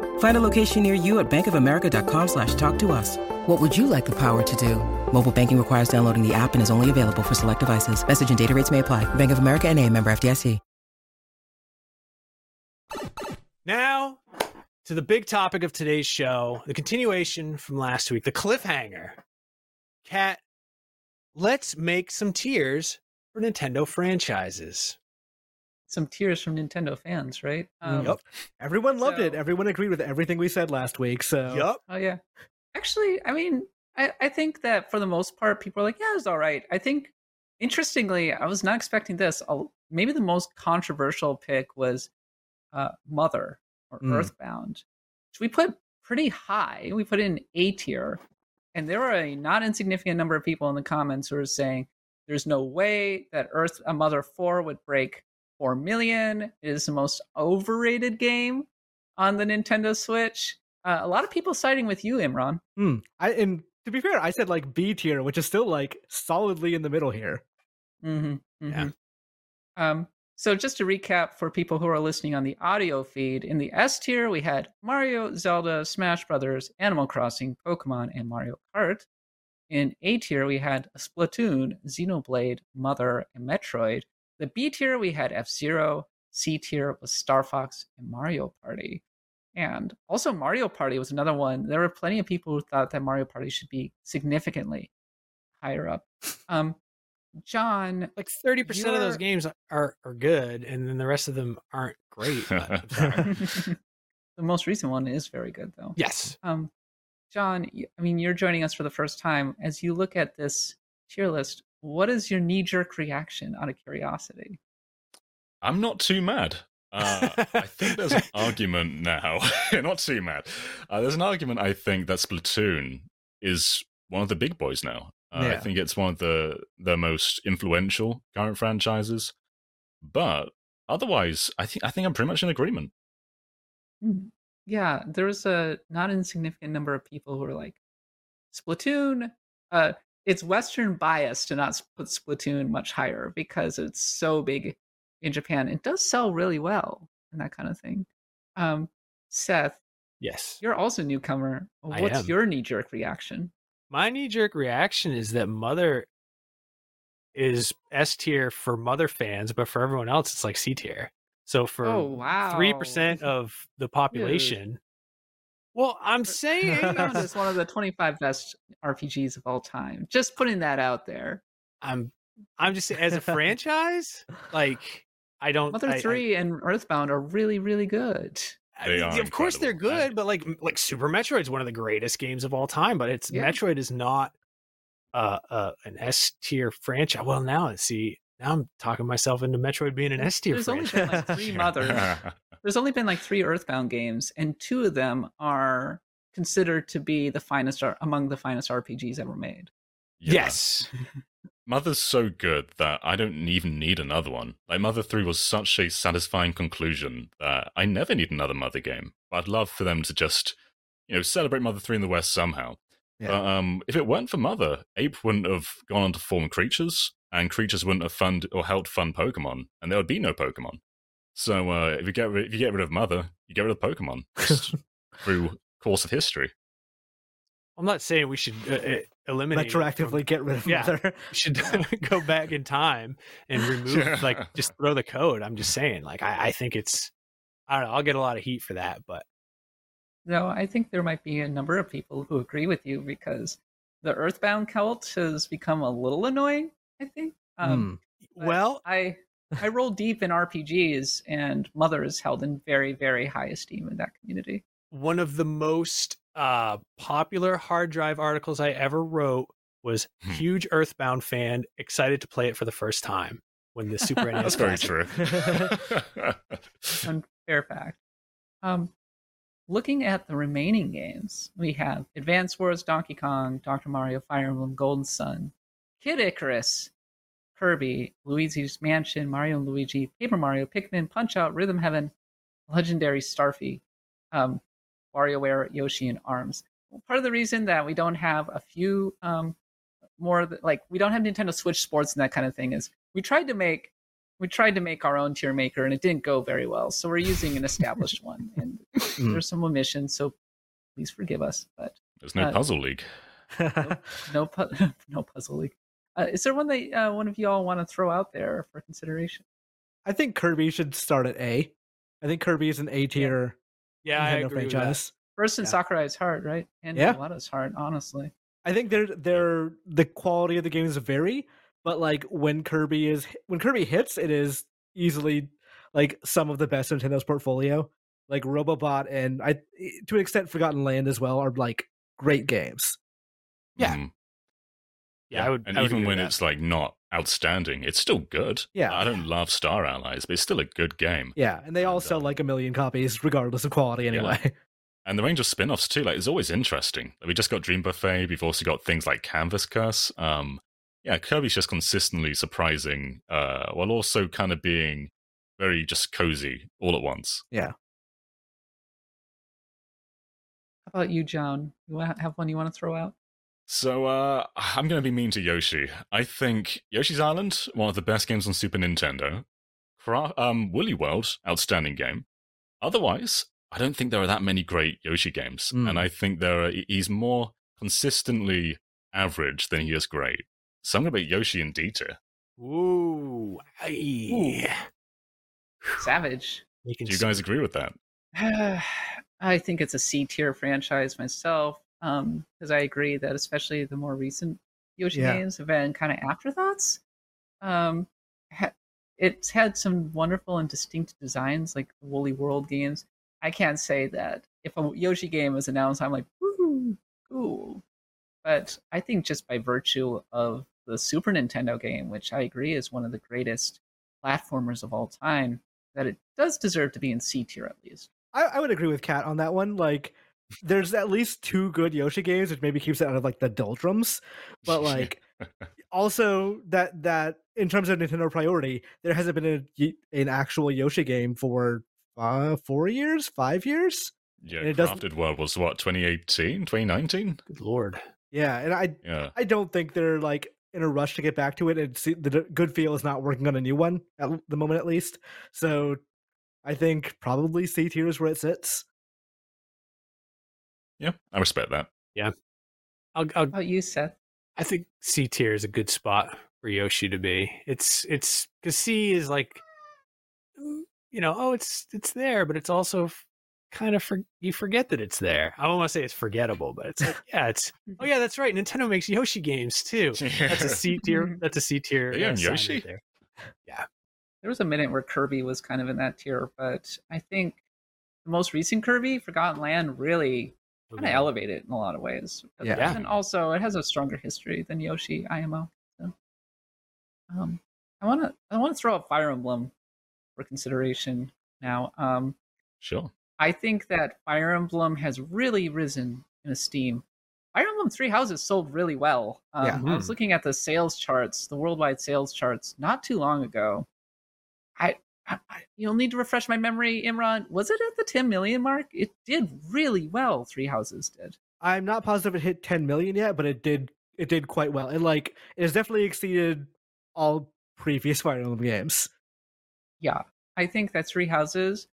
Speaker 7: Find a location near you at bankofamerica.com slash talk to us. What would you like the power to do? Mobile banking requires downloading the app and is only available for select devices. Message and data rates may apply. Bank of America and a member FDIC.
Speaker 1: Now to the big topic of today's show, the continuation from last week, the cliffhanger. Kat, let's make some tiers for Nintendo franchises.
Speaker 3: Some tears from Nintendo fans, right? Um,
Speaker 1: Yep.
Speaker 4: Everyone loved it. Everyone agreed with everything we said last week. So
Speaker 1: Yep.
Speaker 3: Oh yeah. Actually, I mean, I, I think that for the most part, people are like, yeah, it's all right. I think, interestingly, I was not expecting this. I'll- Maybe the most controversial pick was uh, Mother or
Speaker 4: Mm.
Speaker 3: Earthbound, which we put pretty high. We put in A tier, and there were a not insignificant number of people in the comments who were saying, "There's no way that Earth a Mother Four would break four million. It is the most overrated game on the Nintendo Switch." Uh, a lot of people siding with you, Imran.
Speaker 4: Hmm. I and to be fair, I said like B tier, which is still like solidly in the middle here.
Speaker 3: Mm-hmm,
Speaker 1: Yeah.
Speaker 3: Um, so just to recap for people who are listening on the audio feed, in the S tier we had Mario, Zelda, Smash Brothers, Animal Crossing, Pokemon, and Mario Kart. In A tier we had Splatoon, Xenoblade, Mother, and Metroid. The B tier we had F Zero. C tier was Star Fox and Mario Party. And also Mario Party was another one. There were plenty of people who thought that Mario Party should be significantly higher up. Um, Jon,
Speaker 1: Like 30% of those games are, are good, and then the rest of them aren't great. but
Speaker 3: the most recent one is very good though.
Speaker 1: yes.
Speaker 3: Um, Jon, I mean, you're joining us for the first time. As you look at this tier list, what is your knee-jerk reaction out of curiosity?
Speaker 8: I'm not too mad. Uh, I think there's an argument now. not too mad. Uh, there's an argument. I think that Splatoon is one of the big boys now. Uh, I think it's one of the the most influential current franchises. But otherwise, I think I think I'm pretty much in agreement.
Speaker 3: Hmm. Yeah, there's a not insignificant number of people who are like, Splatoon. Uh, it's Western bias to not put Splatoon much higher because it's so big in Japan. It does sell really well and that kind of thing. Um, Seth,
Speaker 1: Yes.
Speaker 3: you're also a newcomer. What's your knee jerk reaction?
Speaker 1: My knee jerk reaction is that Mother is S tier for Mother fans, but for everyone else, it's like C tier. So for
Speaker 3: oh wow,
Speaker 1: three percent of the population. Well, I'm saying
Speaker 3: Earthbound is one of the 25 best RPGs of all time. Just putting that out there.
Speaker 1: I'm I'm just as a franchise, like I don't.
Speaker 3: Mother
Speaker 1: I- I-
Speaker 3: 3 and Earthbound are really, really good.
Speaker 8: They are
Speaker 1: of course they're good, but like like Super Metroid's one of the greatest games of all time. But it's
Speaker 3: Yeah.
Speaker 1: Metroid is not uh, uh an S tier franchise. Well, now see, now I'm talking myself into Metroid being an S tier
Speaker 3: There's only
Speaker 1: franchise.
Speaker 3: been like three mothers. There's only been like three Earthbound games, and two of them are considered to be the finest ar- among the finest RPGs ever made.
Speaker 8: Yeah.
Speaker 1: Yes,
Speaker 8: Mother's so good that I don't even need another one. Like Mother 3 was such a satisfying conclusion that I never need another Mother game. But I'd love for them to just, you know, celebrate Mother 3 in the West somehow.
Speaker 4: Yeah.
Speaker 8: But um, if it weren't for Mother, Ape wouldn't have gone on to form creatures, and creatures wouldn't have fund or helped fund Pokemon, and there would be no Pokemon. So uh, if you get rid, if you get rid of Mother, you get rid of Pokemon through course of history.
Speaker 1: I'm not saying we should uh, uh, eliminate it from-
Speaker 4: retroactively get rid of
Speaker 1: Yeah.
Speaker 4: Mother.
Speaker 1: we should go back in time and remove like just throw the code. I'm just saying, like I, I think it's I don't know, I'll get a lot of heat for that, but
Speaker 3: No, I think there might be a number of people who agree with you because the Earthbound cult has become a little annoying. I think. Um, but
Speaker 1: well,
Speaker 3: I I roll deep in RPGs, and Mother is held in very very high esteem in that community.
Speaker 1: one of the most uh popular hard drive articles I ever wrote was
Speaker 8: Hmm.
Speaker 1: huge Earthbound fan, excited to play it for the first time when the Super NES
Speaker 8: That's very
Speaker 1: Classic-
Speaker 8: true.
Speaker 3: Unfair fact. Um, looking at the remaining games, we have Advance Wars, Donkey Kong, Dr. Mario, Fire Emblem, Golden Sun, Kid Icarus, Kirby, Luigi's Mansion, Mario and Luigi, Paper Mario, Pikmin, Punch Out, Rhythm Heaven, Legendary Starfy, um, WarioWare, Yoshi, and Arms. Part of the reason that we don't have a few um, more th- like we don't have Nintendo Switch Sports and that kind of thing is we tried to make we tried to make our own tier maker and it didn't go very well. So we're using an established one and there's some omissions. So please forgive us. But
Speaker 8: There's no
Speaker 3: Uh,
Speaker 8: Puzzle League.
Speaker 3: no pu- no puzzle league. Uh, is there one that uh, one of you all want to throw out there for consideration?
Speaker 4: I think Kirby should start at A. I think Kirby is an A tier
Speaker 1: yeah, I agree with that.
Speaker 4: franchise.
Speaker 3: First and
Speaker 1: Yeah.
Speaker 3: Sakurai is hard, right? And
Speaker 4: Yeah.
Speaker 3: Iwata is hard, honestly.
Speaker 4: I think they're they're the quality of the games vary, but like when Kirby is when Kirby hits, it is easily like some of the best Nintendo's portfolio. Like Robobot and I to an extent Forgotten Land as well are like great games.
Speaker 1: Yeah.
Speaker 8: Mm.
Speaker 1: Yeah, I would.
Speaker 8: And
Speaker 1: I would
Speaker 8: even when it's like not outstanding, it's still good.
Speaker 4: Yeah.
Speaker 8: I don't love Star Allies, but it's still a good game.
Speaker 4: Yeah, and they all
Speaker 8: And,
Speaker 4: sell
Speaker 8: um,
Speaker 4: like a million copies regardless of quality anyway.
Speaker 8: And the range of spin-offs too, like it's always interesting. Like, we just got Dream Buffet. We've also got things like Canvas Curse. Um, yeah, Kirby's just consistently surprising, uh, while also kind of being very just cozy all at once. Yeah.
Speaker 3: How about you, Jon? You wa- have one you want to throw out?
Speaker 8: So uh, I'm going to be mean to Yoshi. I think Yoshi's Island, one of the best games on Super Nintendo. Cra- um, Woolly World, outstanding game. Otherwise, I don't think there are that many great Yoshi games,
Speaker 4: Mm.
Speaker 8: and I think there are. He's more consistently average than he is great. So I'm going to be Yoshi and D tier.
Speaker 1: Ooh, aye.
Speaker 3: Savage.
Speaker 1: Making
Speaker 8: Do you
Speaker 1: some-
Speaker 8: guys agree with that?
Speaker 3: I think it's a C tier franchise myself, because I agree that especially the more recent Yoshi
Speaker 4: Yeah.
Speaker 3: games have been kind of afterthoughts. Um, ha- it's had some wonderful and distinct designs, like the Woolly World games. I can't say that if a Yoshi game is announced, I'm like, woohoo, cool. But I think just by virtue of the Super Nintendo game, which I agree is one of the greatest platformers of all time, that it does deserve to be in C tier at least.
Speaker 4: I, I would agree with Kat on that one. Like, there's at least two good Yoshi games, which maybe keeps it out of like the doldrums. But like, also that that in terms of Nintendo priority, there hasn't been a, an actual Yoshi game for uh, four years, five years.
Speaker 8: Yeah,
Speaker 4: And it doesn't-
Speaker 8: Crafted World was what 2018, 2019.
Speaker 1: Good lord.
Speaker 4: Yeah, and I
Speaker 8: Yeah,
Speaker 4: I don't think they're like in a rush to get back to it. And see, the Good-Feel is not working on a new one at the moment, at least. So I think probably C tier is where it sits.
Speaker 8: Yeah, I respect that.
Speaker 1: I'll, I'll,
Speaker 3: How about you, Seth?
Speaker 1: I think C tier is a good spot for Yoshi to be. It's it's because C is like, you know, oh, it's it's there, but it's also kind of for you forget that it's there. I don't want to say it's forgettable, but it's like, yeah, it's oh yeah, that's right. Nintendo makes Yoshi games too. That's a C tier. That's a C tier.
Speaker 8: They own
Speaker 1: sign
Speaker 8: Yoshi?
Speaker 1: right there.
Speaker 3: There was a minute where Kirby was kind of in that tier, but I think the most recent Kirby, Forgotten Land, really kind of elevated it in a lot of ways.
Speaker 4: Yeah.
Speaker 3: and also it has a stronger history than Yoshi IMO. So, um, I want to I want to throw a Fire Emblem for consideration now. Um,
Speaker 8: Sure.
Speaker 3: I think that Fire Emblem has really risen in esteem. Fire Emblem Three Houses sold really well. Um,
Speaker 4: Yeah.
Speaker 3: I was looking at the sales charts, the worldwide sales charts, not too long ago. I, I, you'll need to refresh my memory, Imran. Was it at the 10 million mark? It did really well. Three Houses did.
Speaker 4: I'm not positive it hit 10 million yet, but it did it did quite well. It like it has definitely exceeded all previous Fire Emblem games.
Speaker 3: Yeah, I think that Three Houses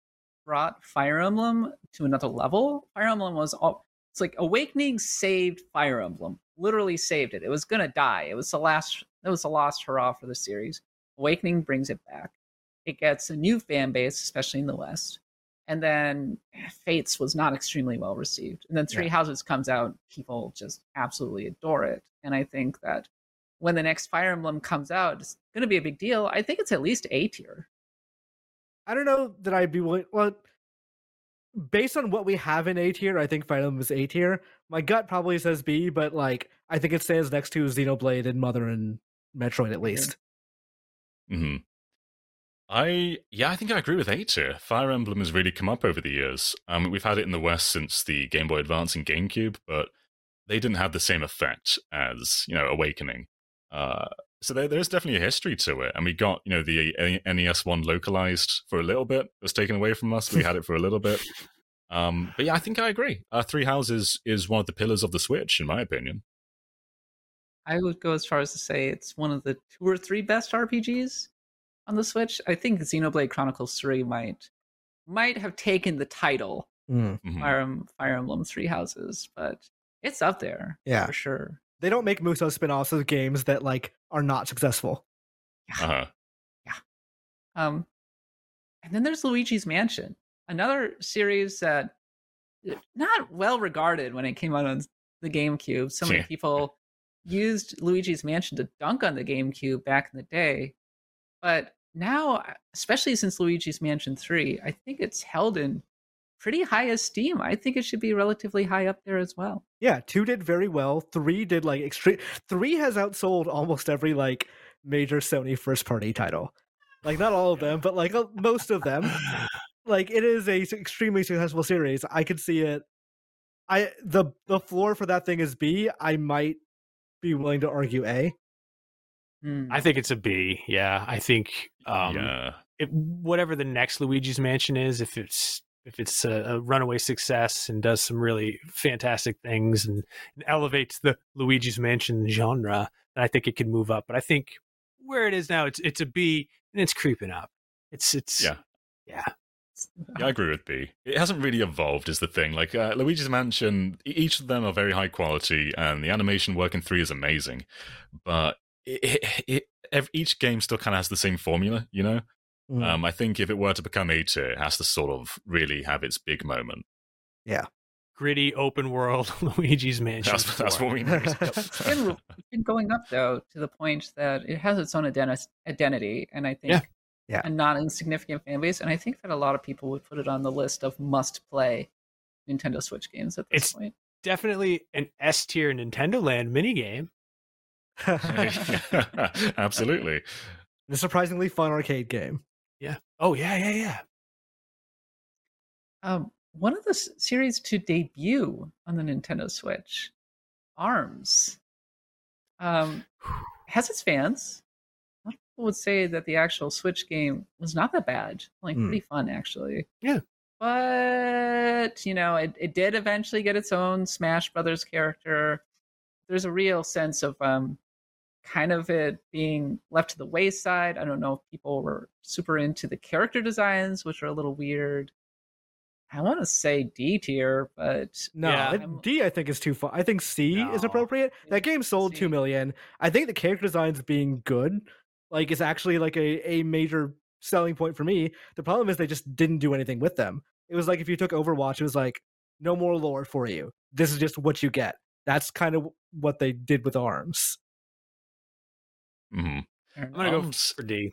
Speaker 3: brought Fire Emblem to another level. Fire Emblem was all it's like Awakening saved Fire Emblem. literally saved it. It was gonna die. It was the last. It was the last hurrah for the series. Awakening brings it back. It gets a new fan base, especially in the West. And then Fates was not extremely well received. And then Three Houses comes out, people just absolutely adore it. And I think that when the next Fire Emblem comes out, it's going to be a big deal. I think it's at least A tier.
Speaker 4: I don't know that I'd be willing. Well, based on what we have in A tier, I think Fire Emblem is A tier. My gut probably says B, but like I think it stands next to Xenoblade and Mother and Metroid at least.
Speaker 8: hmm I yeah, I think I agree with A tier. Fire Emblem has really come up over the years. Um, we've had it in the West since the Game Boy Advance and GameCube, but they didn't have the same effect as you know Awakening. Uh, so there, there's definitely a history to it, and we got you know the NES one localized for a little bit. It was taken away from us. We had it for a little bit. Um, but yeah, I think I agree. Uh, Three Houses is one of the pillars of the Switch, in my opinion.
Speaker 3: I would go as far as to say it's one of the two or three best RPGs on the Switch. I think Xenoblade Chronicles 3 might might have taken the title
Speaker 4: Mm.
Speaker 8: Mhm.
Speaker 3: Fire, Em- Fire Emblem Three Houses, but it's up there
Speaker 4: Yeah.
Speaker 3: for sure.
Speaker 4: They don't make Musou spin-offs of games that like are not successful.
Speaker 8: Uh-huh.
Speaker 3: Um, and then there's Luigi's Mansion, another series that uh, not well regarded when it came out on the GameCube. So many
Speaker 8: Yeah.
Speaker 3: people used Luigi's Mansion to dunk on the GameCube back in the day, but now, especially since Luigi's Mansion Three, I think it's held in pretty high esteem. I think it should be relatively high up there as well.
Speaker 4: Yeah, two did very well. Three did like extreme. Three has outsold almost every like major Sony first party title. Like not all of them, but like uh, most of them. Like it is a s- extremely successful series. I could see it. I the the floor for that thing is B. I might be willing to argue A.
Speaker 3: Hmm.
Speaker 1: Think it's a B. Yeah, I think um,
Speaker 8: yeah.
Speaker 1: it, whatever the next Luigi's Mansion is, if it's if it's a, a runaway success and does some really fantastic things and, and elevates the Luigi's Mansion genre, then I think it could move up. But I think where it is now, it's it's a B and it's creeping up. It's it's
Speaker 8: Yeah.
Speaker 1: yeah.
Speaker 8: Yeah, I agree with B. It hasn't really evolved, is the thing. Like uh, Luigi's Mansion, each of them are very high quality, and the animation work in three is amazing. But it, it, it, each game still kind of has the same formula, you know.
Speaker 4: Mm.
Speaker 8: Um, I think if it were to become A tier, it has to sort of really have its big moment.
Speaker 1: Yeah, gritty open world Luigi's Mansion.
Speaker 8: That's, that's what we need.
Speaker 3: It's been, it's been going up though to the point that it has its own identi- identity, and I think
Speaker 1: Yeah.
Speaker 4: Yeah.
Speaker 3: a not insignificant fan base. And I think that a lot of people would put it on the list of must-play Nintendo Switch games at this
Speaker 1: It's-
Speaker 3: point.
Speaker 1: Definitely an S tier Nintendo Land minigame.
Speaker 8: Absolutely.
Speaker 4: a surprisingly fun arcade game.
Speaker 1: Yeah. Oh yeah, yeah, yeah.
Speaker 3: Um, one of the s- series to debut on the Nintendo Switch, ARMS, um, has its fans. A lot of people would say that the actual Switch game was not that bad, like
Speaker 4: Hmm.
Speaker 3: pretty fun actually.
Speaker 1: Yeah.
Speaker 3: But you know, it, it did eventually get its own Smash Brothers character. There's a real sense of um, kind of it being left to the wayside. I don't know if people were super into the character designs, which are a little weird. I want to say D tier, but
Speaker 4: No,
Speaker 1: Yeah.
Speaker 4: D I think is too far. I think C is appropriate. That game sold
Speaker 3: C.
Speaker 4: two million. I think the character designs being good, like, is actually like a, a major selling point for me. The problem is they just didn't do anything with them. It was like if you took Overwatch, it was like no more lore for you. This is just what you get. That's kind of what they did with Arms.
Speaker 8: Hmm
Speaker 1: I'm gonna go
Speaker 8: Arms-
Speaker 1: for D.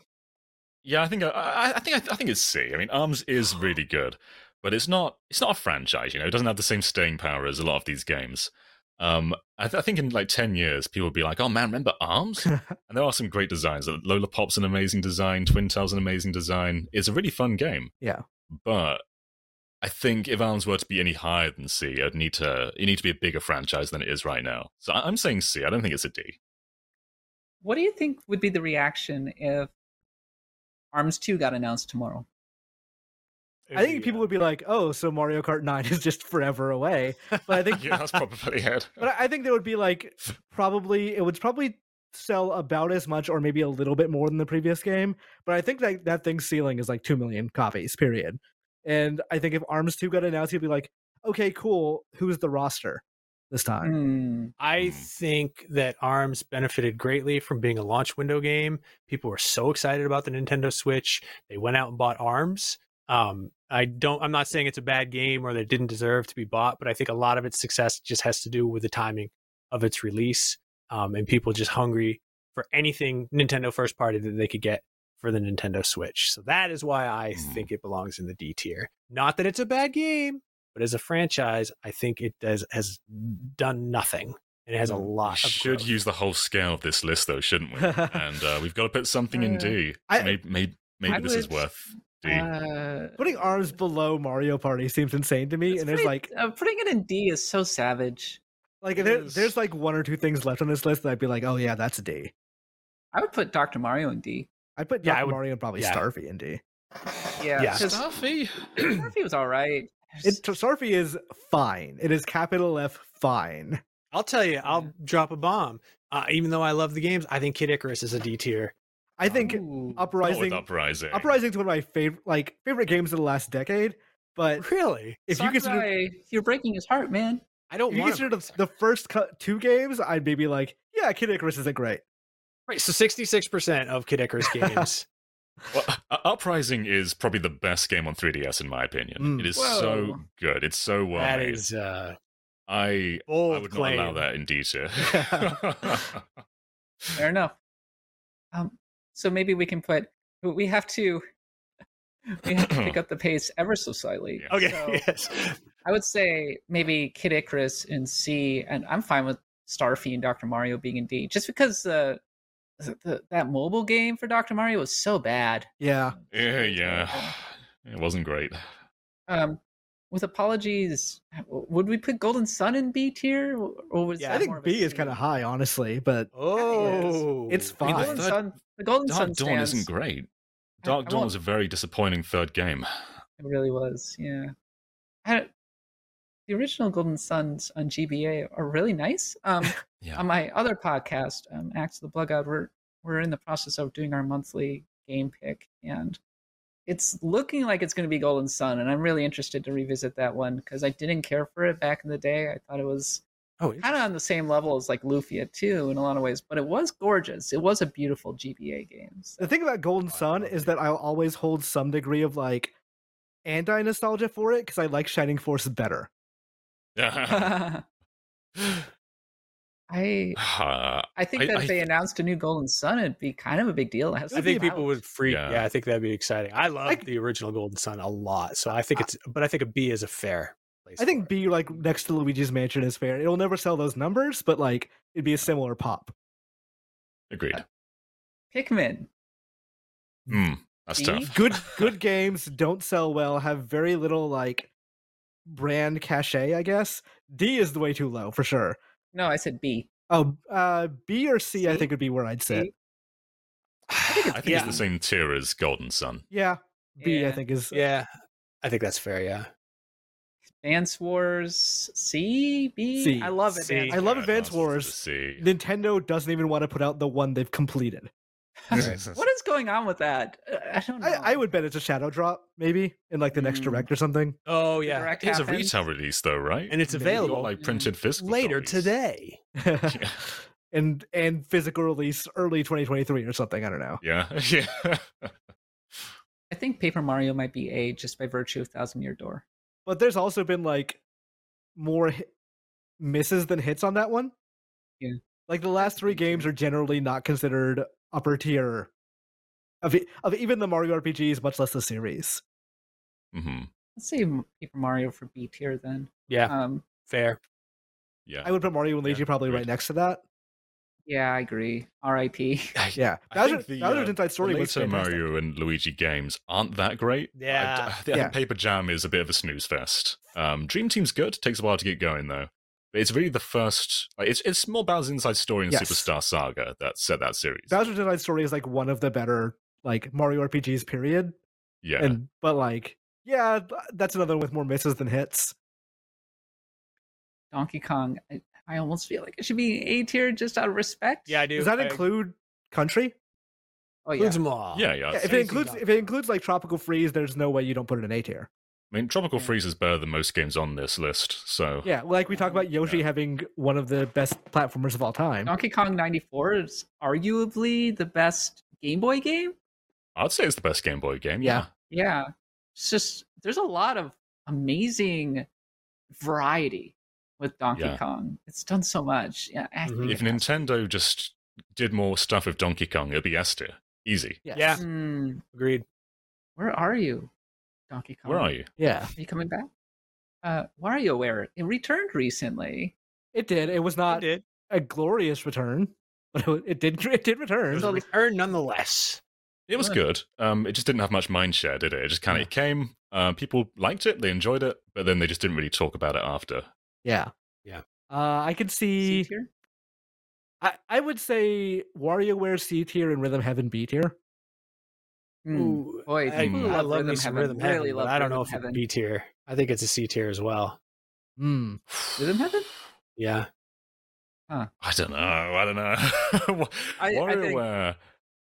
Speaker 8: Yeah, I think I, I, I think I, I think it's C. I mean, Arms is really good, but it's not it's not a franchise. You know, it doesn't have the same staying power as a lot of these games. Um, I, th- I think in like ten years, people will be like, "Oh man, remember Arms?" and there are some great designs. Lola Pop's an amazing design. Twintelle's an amazing design. It's a really fun game.
Speaker 4: Yeah.
Speaker 8: but I think if Arms were to be any higher than C, it'd need to it need to be a bigger franchise than it is right now. So I'm saying C. I don't think it's a D.
Speaker 3: what do you think would be the reaction if Arms 2 got announced tomorrow?
Speaker 4: I think people would be like, "Oh, so Mario Kart Nine is just forever away." But I think
Speaker 8: yeah, that's probably it.
Speaker 4: But I- I think there would be like probably it would probably sell about as much or maybe a little bit more than the previous game. But I think that that thing's ceiling is like two million copies, period. And I think if Arms Two got announced, he'd be like, "Okay, cool. Who's the roster?" This time.
Speaker 3: Hmm.
Speaker 1: I
Speaker 8: Hmm.
Speaker 1: think that ARMS benefited greatly from being a launch window game. People were so excited about the Nintendo Switch. They went out and bought ARMS. Um, I don't I'm not saying it's a bad game or that it didn't deserve to be bought, but I think a lot of its success just has to do with the timing of its release. Um, and people just hungry for anything Nintendo first party that they could get for the Nintendo Switch. So that is why I
Speaker 8: Hmm.
Speaker 1: think it belongs in the D tier. Not that it's a bad game, but as a franchise, I think it does has done nothing. And it has a
Speaker 8: We
Speaker 1: lot of
Speaker 8: should
Speaker 1: growth.
Speaker 8: use the whole scale of this list, though, shouldn't we? and uh, we've got to put something in D.
Speaker 4: I-
Speaker 8: maybe maybe, maybe
Speaker 3: I
Speaker 8: this is worth D.
Speaker 3: Uh,
Speaker 4: Putting arms below Mario Party seems insane to me,
Speaker 3: it's
Speaker 4: and there's like
Speaker 3: uh, putting it in D is so savage.
Speaker 4: like
Speaker 8: It
Speaker 4: there,
Speaker 8: is.
Speaker 4: there's like one or two things left on this list that I'd be like, oh yeah, that's a D.
Speaker 3: I would put Dr. Mario in D.
Speaker 4: I'd put
Speaker 1: Yeah, I
Speaker 4: Dr.
Speaker 1: would-
Speaker 4: Mario and probably
Speaker 1: yeah.
Speaker 4: Starfy in D.
Speaker 3: Yeah,
Speaker 1: Yeah.
Speaker 3: because
Speaker 8: Stuffy.
Speaker 3: Starfy was all right.
Speaker 4: It, Starfy is fine. It is capital F fine.
Speaker 1: I'll tell you, I'll drop a bomb. Uh, even though I love the games, I think Kid Icarus is a D tier.
Speaker 4: I think
Speaker 3: Ooh.
Speaker 8: Not
Speaker 4: Uprising
Speaker 8: with Uprising.
Speaker 4: Uprising's one of my favorite like favorite games of the last decade. But
Speaker 1: Really?
Speaker 4: if you consider
Speaker 3: Sakurai, you're breaking his heart, man.
Speaker 1: I don't
Speaker 4: if you
Speaker 1: want
Speaker 4: consider the, the first cut two games, I'd maybe like, yeah, Kid Icarus isn't great.
Speaker 1: Right, so 66% of Kid Icarus games.
Speaker 8: Well, uh, Uprising is probably the best game on 3DS in my opinion.
Speaker 4: Mm.
Speaker 8: It is
Speaker 3: Whoa.
Speaker 8: so good. It's so well
Speaker 1: that
Speaker 8: made.
Speaker 1: is uh,
Speaker 8: I I would
Speaker 1: claim.
Speaker 8: not allow that in D tier.
Speaker 3: Fair enough. Um, so maybe we can put. We have to. We have to pick up the pace ever so slightly.
Speaker 8: Yeah.
Speaker 1: Okay,
Speaker 3: So
Speaker 1: yes.
Speaker 3: I would say maybe Kid Icarus in C, and I'm fine with Starfy and Dr. Mario being in D, just because the, the that mobile game for Dr. Mario was so bad.
Speaker 4: Yeah.
Speaker 8: yeah, yeah. It wasn't great.
Speaker 3: Um, with apologies, would we put Golden Sun in B tier, or was
Speaker 1: Yeah,
Speaker 4: I
Speaker 3: that more
Speaker 4: think B is
Speaker 3: C?
Speaker 4: kind of high, honestly, but
Speaker 1: Oh.
Speaker 4: It's
Speaker 8: I mean,
Speaker 4: fine.
Speaker 3: Golden
Speaker 8: third-
Speaker 3: Sun. The Golden
Speaker 8: Dark
Speaker 3: Sun
Speaker 8: Dawn
Speaker 3: stands.
Speaker 8: isn't great. Dark
Speaker 3: I
Speaker 8: Dawn
Speaker 3: won't-
Speaker 8: was a very disappointing third game.
Speaker 3: It really was, yeah. I, the original Golden Suns on GBA are really nice. Um,
Speaker 8: Yeah.
Speaker 3: on my other podcast, um, Axe of the Blood God, we're we're in the process of doing our monthly game pick, and it's looking like it's going to be Golden Sun, and I'm really interested to revisit that one because I didn't care for it back in the day. I thought it was
Speaker 1: Oh,
Speaker 3: kind of on the same level as like Lufia too, in a lot of ways, but it was gorgeous. It was a beautiful GBA game. so-
Speaker 4: the thing about Golden Sun is that I'll always hold some degree of like anti nostalgia for it because I like Shining Force better.
Speaker 8: Yeah.
Speaker 3: I
Speaker 8: Uh,
Speaker 3: I think
Speaker 8: I-
Speaker 3: that
Speaker 8: I
Speaker 3: if they announced a new Golden Sun, it'd be kind of a big deal. It has
Speaker 1: I think people
Speaker 3: out.
Speaker 1: would freak.
Speaker 8: Yeah.
Speaker 1: Yeah. I think that'd be exciting. I love
Speaker 4: I-
Speaker 1: the original Golden Sun a lot, so I think it's. But I think a B is a fair place.
Speaker 4: I think. B like next to Luigi's Mansion is fair. It'll never sell those numbers, but like it'd be a similar pop.
Speaker 8: agreed.
Speaker 3: Pikmin.
Speaker 8: Hmm. that's
Speaker 3: D?
Speaker 8: tough.
Speaker 4: Good good games don't sell well, have very little like brand cachet, I guess. D is the way too low for sure.
Speaker 3: No, I said B.
Speaker 4: Oh, uh, B or C, I
Speaker 3: C?
Speaker 4: think would be where I'd sit.
Speaker 3: C?
Speaker 8: I think it's,
Speaker 1: yeah.
Speaker 8: the same tier as Golden Sun.
Speaker 4: Yeah, B I
Speaker 3: Yeah.
Speaker 4: think is
Speaker 1: Yeah, I think that's fair. Yeah.
Speaker 3: Dance Wars C B.
Speaker 4: C.
Speaker 3: I love it.
Speaker 4: I love
Speaker 8: Yeah,
Speaker 4: Advance Wars.
Speaker 8: C.
Speaker 4: Nintendo doesn't even want to put out the one they've completed.
Speaker 3: what is going on with that? Uh, I don't know.
Speaker 4: I, I would bet it's a shadow drop, maybe in like the next
Speaker 3: Mm.
Speaker 4: direct or something.
Speaker 1: Oh yeah.
Speaker 3: direct
Speaker 8: It's a retail release, though, right?
Speaker 1: And it's
Speaker 4: Maybe.
Speaker 8: You've got,
Speaker 1: available
Speaker 8: like printed physical
Speaker 1: later
Speaker 8: copies.
Speaker 1: today.
Speaker 8: Yeah.
Speaker 4: and and physical release early 2023 or something. I don't know.
Speaker 8: Yeah, yeah.
Speaker 3: I think Paper Mario might be A just by virtue of Thousand Year Door.
Speaker 4: But there's also been like more hi- misses than hits on that one.
Speaker 3: Yeah.
Speaker 4: Like the last three games are generally not considered upper tier of e- of even the Mario RPGs, much less the series.
Speaker 8: Mm-hmm.
Speaker 3: Let's say Paper Mario for B tier then.
Speaker 1: Yeah,
Speaker 3: Um,
Speaker 1: fair.
Speaker 8: Yeah.
Speaker 4: I would put Mario and Luigi
Speaker 8: Yeah,
Speaker 4: probably right
Speaker 8: agreed.
Speaker 4: next to that.
Speaker 3: yeah, I agree. R.I.P.
Speaker 4: Yeah,
Speaker 8: I
Speaker 4: Bowser,
Speaker 8: think the,
Speaker 4: Bowser's
Speaker 8: uh,
Speaker 4: Inside Story
Speaker 8: the
Speaker 4: was
Speaker 8: later
Speaker 4: fantastic.
Speaker 8: Mario and Luigi games aren't that great. I-
Speaker 1: Yeah.
Speaker 8: I, think
Speaker 4: Yeah.
Speaker 8: Paper Jam is a bit of a snooze fest. Um, Dream Team's good. Takes a while to get going though. But it's really the first. Like, it's it's more Bowser's Inside Story and
Speaker 4: Yes.
Speaker 8: Superstar Saga that set that series.
Speaker 4: Bowser's Inside Story is like one of the better like Mario RPGs. Period.
Speaker 8: yeah.
Speaker 4: And but like yeah, that's another one with more misses than hits.
Speaker 3: Donkey Kong. I, I almost feel like it should be A tier just out of respect.
Speaker 1: Yeah, I do.
Speaker 4: Does that
Speaker 1: I-
Speaker 4: include country?
Speaker 3: Oh yeah.
Speaker 1: includes them all?
Speaker 8: yeah, yeah.
Speaker 4: Yeah, if it includes if it includes like tropical freeze, there's no way you don't put it in A tier.
Speaker 8: I mean, Tropical Freeze is better than most games on this list. So
Speaker 4: Yeah, like we talk about Yoshi having one of the best platformers of all time.
Speaker 3: Donkey Kong 94 is arguably the best Game Boy game.
Speaker 8: I'd say it's the best Game Boy game.
Speaker 4: Yeah.
Speaker 3: Yeah. It's just, there's a lot of amazing variety with Donkey
Speaker 8: Yeah.
Speaker 3: Kong. It's done so much. Yeah. I
Speaker 2: Mhm.
Speaker 8: If
Speaker 3: it has-
Speaker 8: Nintendo just did more stuff with Donkey Kong, it'd be S tier. Easy.
Speaker 4: Yes.
Speaker 2: Yeah.
Speaker 3: Hmm,
Speaker 2: Agreed.
Speaker 3: where are you, Donkey Kong?
Speaker 8: Where are you?
Speaker 4: Yeah,
Speaker 3: Are you coming back? Uh, WarioWare, it returned recently.
Speaker 4: it did. It was
Speaker 2: It
Speaker 4: not
Speaker 2: did.
Speaker 4: a glorious return, but it, it did. It did
Speaker 2: It
Speaker 4: return.
Speaker 2: was a return nonetheless.
Speaker 8: It was
Speaker 3: Good.
Speaker 8: good. Um, it just didn't have much mind share, did it? It just kind of came. Uh, people liked it, they enjoyed it, but then they just didn't really talk about it after.
Speaker 4: Yeah.
Speaker 2: Yeah.
Speaker 4: Uh, I could see.
Speaker 3: C tier?
Speaker 4: I, I would say WarioWare C tier and Rhythm Heaven B tier.
Speaker 3: Hmm.
Speaker 2: Ooh,
Speaker 3: Boy,
Speaker 2: I,
Speaker 3: people
Speaker 2: I
Speaker 3: love
Speaker 2: love
Speaker 3: Rhythm Heaven
Speaker 2: Rhythm Heaven,
Speaker 3: really
Speaker 2: but
Speaker 3: love
Speaker 2: I don't know if
Speaker 3: Heaven.
Speaker 2: it's B tier. I think it's a C tier as well.
Speaker 4: Hmm.
Speaker 3: Rhythm Heaven?
Speaker 2: Yeah.
Speaker 8: I don't know. I don't know.
Speaker 3: I- I think-
Speaker 8: WarioWare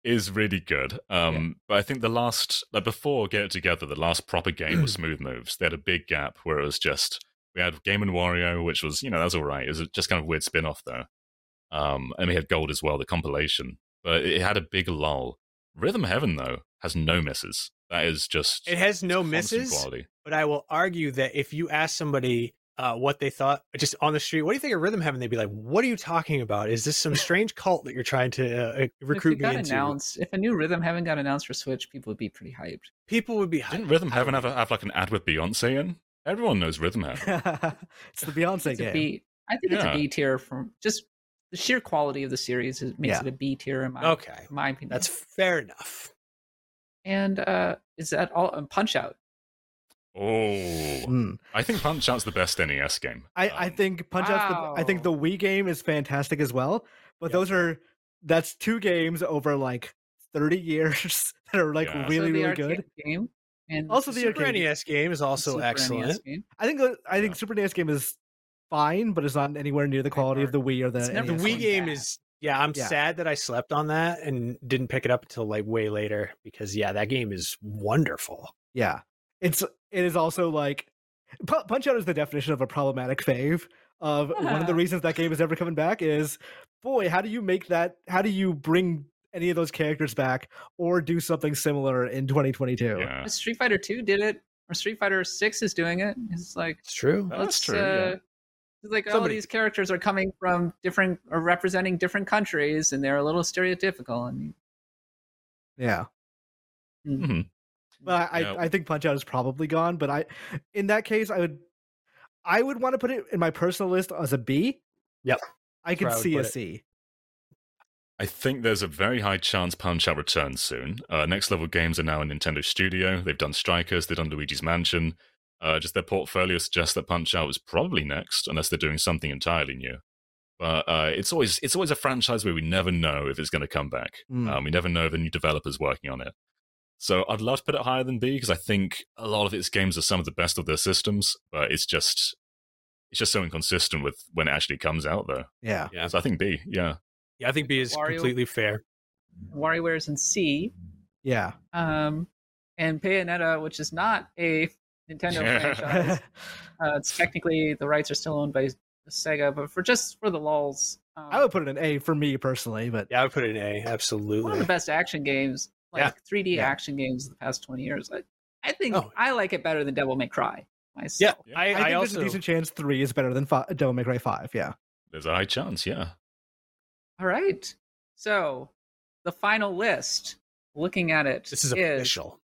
Speaker 8: is really good. Um, but I think the last, like before Get It Together, the last proper game was Smooth Moves. They had a big gap where it was just we had Game and Wario, which was you know that was all right. It was just kind of weird spin off though. Um, and we had Gold as well, the compilation. But it had a big lull. Rhythm Heaven though has no misses. That is just
Speaker 2: It has no misses,
Speaker 8: Quality.
Speaker 2: but I will argue that if you ask somebody uh, what they thought just on the street, what do you think of Rhythm Heaven? They'd be like, "What are you talking about? Is this some strange cult that you're trying to uh,
Speaker 3: if
Speaker 2: recruit
Speaker 3: it got
Speaker 2: me into?"
Speaker 3: announced, if a new Rhythm Heaven got announced for Switch, people would be pretty hyped.
Speaker 2: People would be.
Speaker 8: Didn't
Speaker 2: hyped.
Speaker 8: Rhythm Heaven have, a, have like an ad with Beyonce in? Everyone knows Rhythm Heaven.
Speaker 4: it's the Beyonce
Speaker 3: It's a
Speaker 4: game.
Speaker 3: B. I think it's a B tier from just the sheer quality of the series is, makes
Speaker 4: Yeah.
Speaker 3: it a B tier in my
Speaker 2: Okay,
Speaker 3: in my opinion.
Speaker 2: that's fair enough.
Speaker 3: And uh, is that all? Um, Punch Out.
Speaker 8: Oh,
Speaker 4: Hmm.
Speaker 8: I think Punch Out's the best NES game.
Speaker 4: I, I
Speaker 8: Um,
Speaker 4: think Punch Out's the I think the Wii game is fantastic as well. But
Speaker 2: Yep.
Speaker 4: those are that's two games over like 30 years that are like
Speaker 8: Yeah.
Speaker 4: Really
Speaker 3: the
Speaker 4: really good.
Speaker 3: game. And
Speaker 4: Also the
Speaker 2: Super
Speaker 4: arcade.
Speaker 2: NES game is also
Speaker 3: Super
Speaker 2: excellent.
Speaker 4: I think I think
Speaker 8: Yeah.
Speaker 4: Super NES game is fine, but it's not anywhere near the quality of the Wii or the
Speaker 3: It's
Speaker 2: The Wii game
Speaker 3: bad.
Speaker 2: is yeah. I'm
Speaker 4: Yeah.
Speaker 2: sad that I slept on that and didn't pick it up until like way later because yeah, that game is wonderful.
Speaker 4: Yeah. It's it is also like Pu- Punch Out is the definition of a problematic fave. Of one of the reasons that game is ever coming back is, boy, how do you make that? How do you bring any of those characters back or do something similar in 2022?
Speaker 8: Yeah.
Speaker 3: Street Fighter Two did it, or Street Fighter Six is doing it. It's like
Speaker 2: It's true.
Speaker 8: That's
Speaker 3: let's
Speaker 8: true,
Speaker 3: uh,
Speaker 8: yeah.
Speaker 3: It's like all
Speaker 2: Somebody-
Speaker 3: these characters are coming from different or representing different countries, and they're a little stereotypical. And
Speaker 4: Yeah.
Speaker 8: Mhm.
Speaker 4: But I,
Speaker 8: Yeah.
Speaker 4: I think Punch Out is probably gone. But I, in that case, I would, I would want to put it in my personal list as a B.
Speaker 2: Yep.
Speaker 4: I could
Speaker 2: I
Speaker 4: see
Speaker 2: put
Speaker 4: a
Speaker 2: it.
Speaker 4: C.
Speaker 8: I think there's a very high chance Punch Out returns soon. Uh, Next Level Games are now in Nintendo Studio. They've done Strikers, they've done Luigi's Mansion. Uh, just their portfolio suggests that Punch Out is probably next, unless they're doing something entirely new. But uh, it's always it's always a franchise where we never know if it's going to come back.
Speaker 4: Hmm.
Speaker 8: Um, we never know if the new developer's working on it. So I'd love to put it higher than B because I think a lot of its games are some of the best of their systems, but it's just it's just so inconsistent with when it actually comes out, though.
Speaker 4: Yeah.
Speaker 2: Yeah.
Speaker 8: So I think B, yeah.
Speaker 2: Yeah, I think B is
Speaker 3: Wario-
Speaker 2: completely fair.
Speaker 3: WarioWare's in C,
Speaker 4: Yeah.
Speaker 3: um, and Bayonetta, which is not a Nintendo franchise. Uh, it's technically the rights are still owned by Sega, but for just for the lulls, um,
Speaker 4: I would put it in A for me personally, but
Speaker 2: Yeah, I would put it in A.
Speaker 3: one of
Speaker 2: Absolutely.
Speaker 3: the best action games, like
Speaker 2: Yeah.
Speaker 3: 3D
Speaker 4: Yeah.
Speaker 3: action games of the past 20 years. I, I think
Speaker 2: Oh.
Speaker 3: I like it better than Devil May Cry myself.
Speaker 8: Yeah.
Speaker 2: I,
Speaker 4: I,
Speaker 2: I,
Speaker 4: think there's a decent chance three is better than fi- Devil May Cry Five. Yeah.
Speaker 8: There's a high chance, yeah.
Speaker 3: All right. So the final list, looking at it,
Speaker 2: this is official.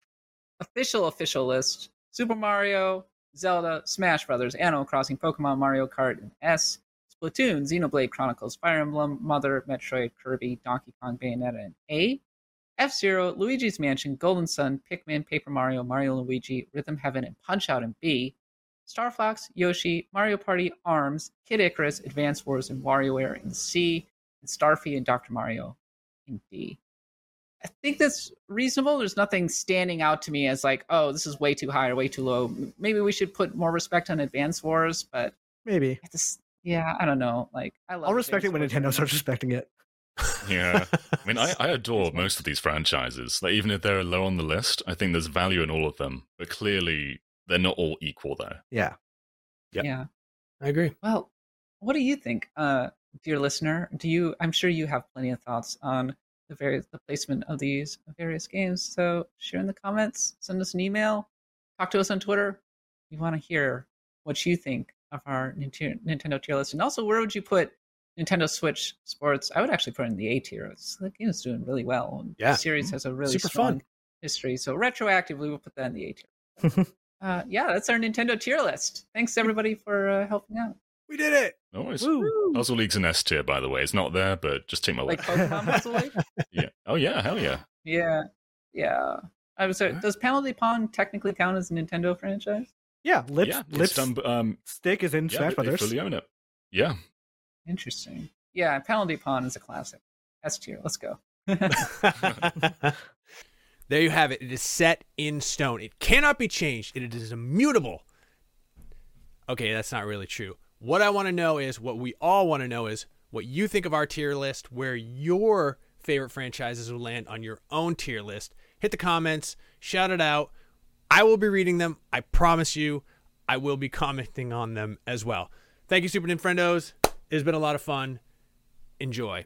Speaker 3: official official list: Super Mario, Zelda, Smash Brothers, Animal Crossing, Pokemon, Mario Kart, and S, Splatoon, Xenoblade Chronicles, Fire Emblem, Mother, Metroid, Kirby, Donkey Kong, Bayonetta, and A. F Zero, Luigi's Mansion, Golden Sun, Pikmin, Paper Mario, Mario Luigi, Rhythm Heaven, and Punch Out in B. Star Fox, Yoshi, Mario Party, Arms, Kid Icarus, Advance Wars, and WarioWare in C, and Starfy and Dr. Mario in D. I think that's reasonable. There's nothing standing out to me as like, oh, this is way too high or way too low. Maybe we should put more respect on Advance Wars, but
Speaker 4: Maybe.
Speaker 3: at this, yeah, I don't know. Like, I love.
Speaker 4: I'll respect it
Speaker 3: Advance
Speaker 4: when
Speaker 3: Wars.
Speaker 4: Nintendo starts respecting it.
Speaker 8: Yeah. I mean, I, I adore most of these franchises. Like, even if they're low on the list, I think there's value in all of them. But clearly, they're not all equal though.
Speaker 4: Yeah.
Speaker 1: Yep.
Speaker 3: Yeah.
Speaker 1: I agree.
Speaker 3: Well, what do you think, uh, dear listener? Do you? I'm sure you have plenty of thoughts on the various the placement of these various games. So share in the comments, send us an email, talk to us on Twitter. We want to hear what you think of our Nint- Nintendo tier list, and also where would you put Nintendo Switch Sports? I would actually put it in the A tier. It's, the game is doing really well. And
Speaker 1: Yeah.
Speaker 3: the series has a really
Speaker 1: Super
Speaker 3: strong
Speaker 1: fun.
Speaker 3: history. So retroactively, we'll put that in the A tier. uh, yeah, that's our Nintendo tier list. Thanks everybody for uh, helping out.
Speaker 1: We did it.
Speaker 8: No worries.
Speaker 3: Woo.
Speaker 8: Puzzle League's an S tier, by the way. It's not there, but just take my word.
Speaker 3: Like Pokemon Puzzle League?
Speaker 8: yeah. Oh yeah, hell yeah.
Speaker 3: Yeah, yeah. I was. Uh, does Panel de Pong technically count as a Nintendo franchise?
Speaker 4: Yeah. Lip,
Speaker 8: yeah,
Speaker 4: lip
Speaker 8: it's done, um,
Speaker 4: stick is in
Speaker 8: yeah,
Speaker 4: Smash
Speaker 8: they- they
Speaker 4: Brothers.
Speaker 8: fully own it. Yeah.
Speaker 3: Interesting. Yeah, Panel de Pong is a classic. S tier. Let's go.
Speaker 1: there you have it. It is set in stone. It cannot be changed. It is immutable. Okay, that's not really true. What I want to know is what we all want to know is what you think of our tier list, where your favorite franchises will land on your own tier list. Hit the comments, shout it out. I will be reading them. I promise you, I will be commenting on them as well. Thank you, Super Nintendos. It has been a lot of fun. Enjoy.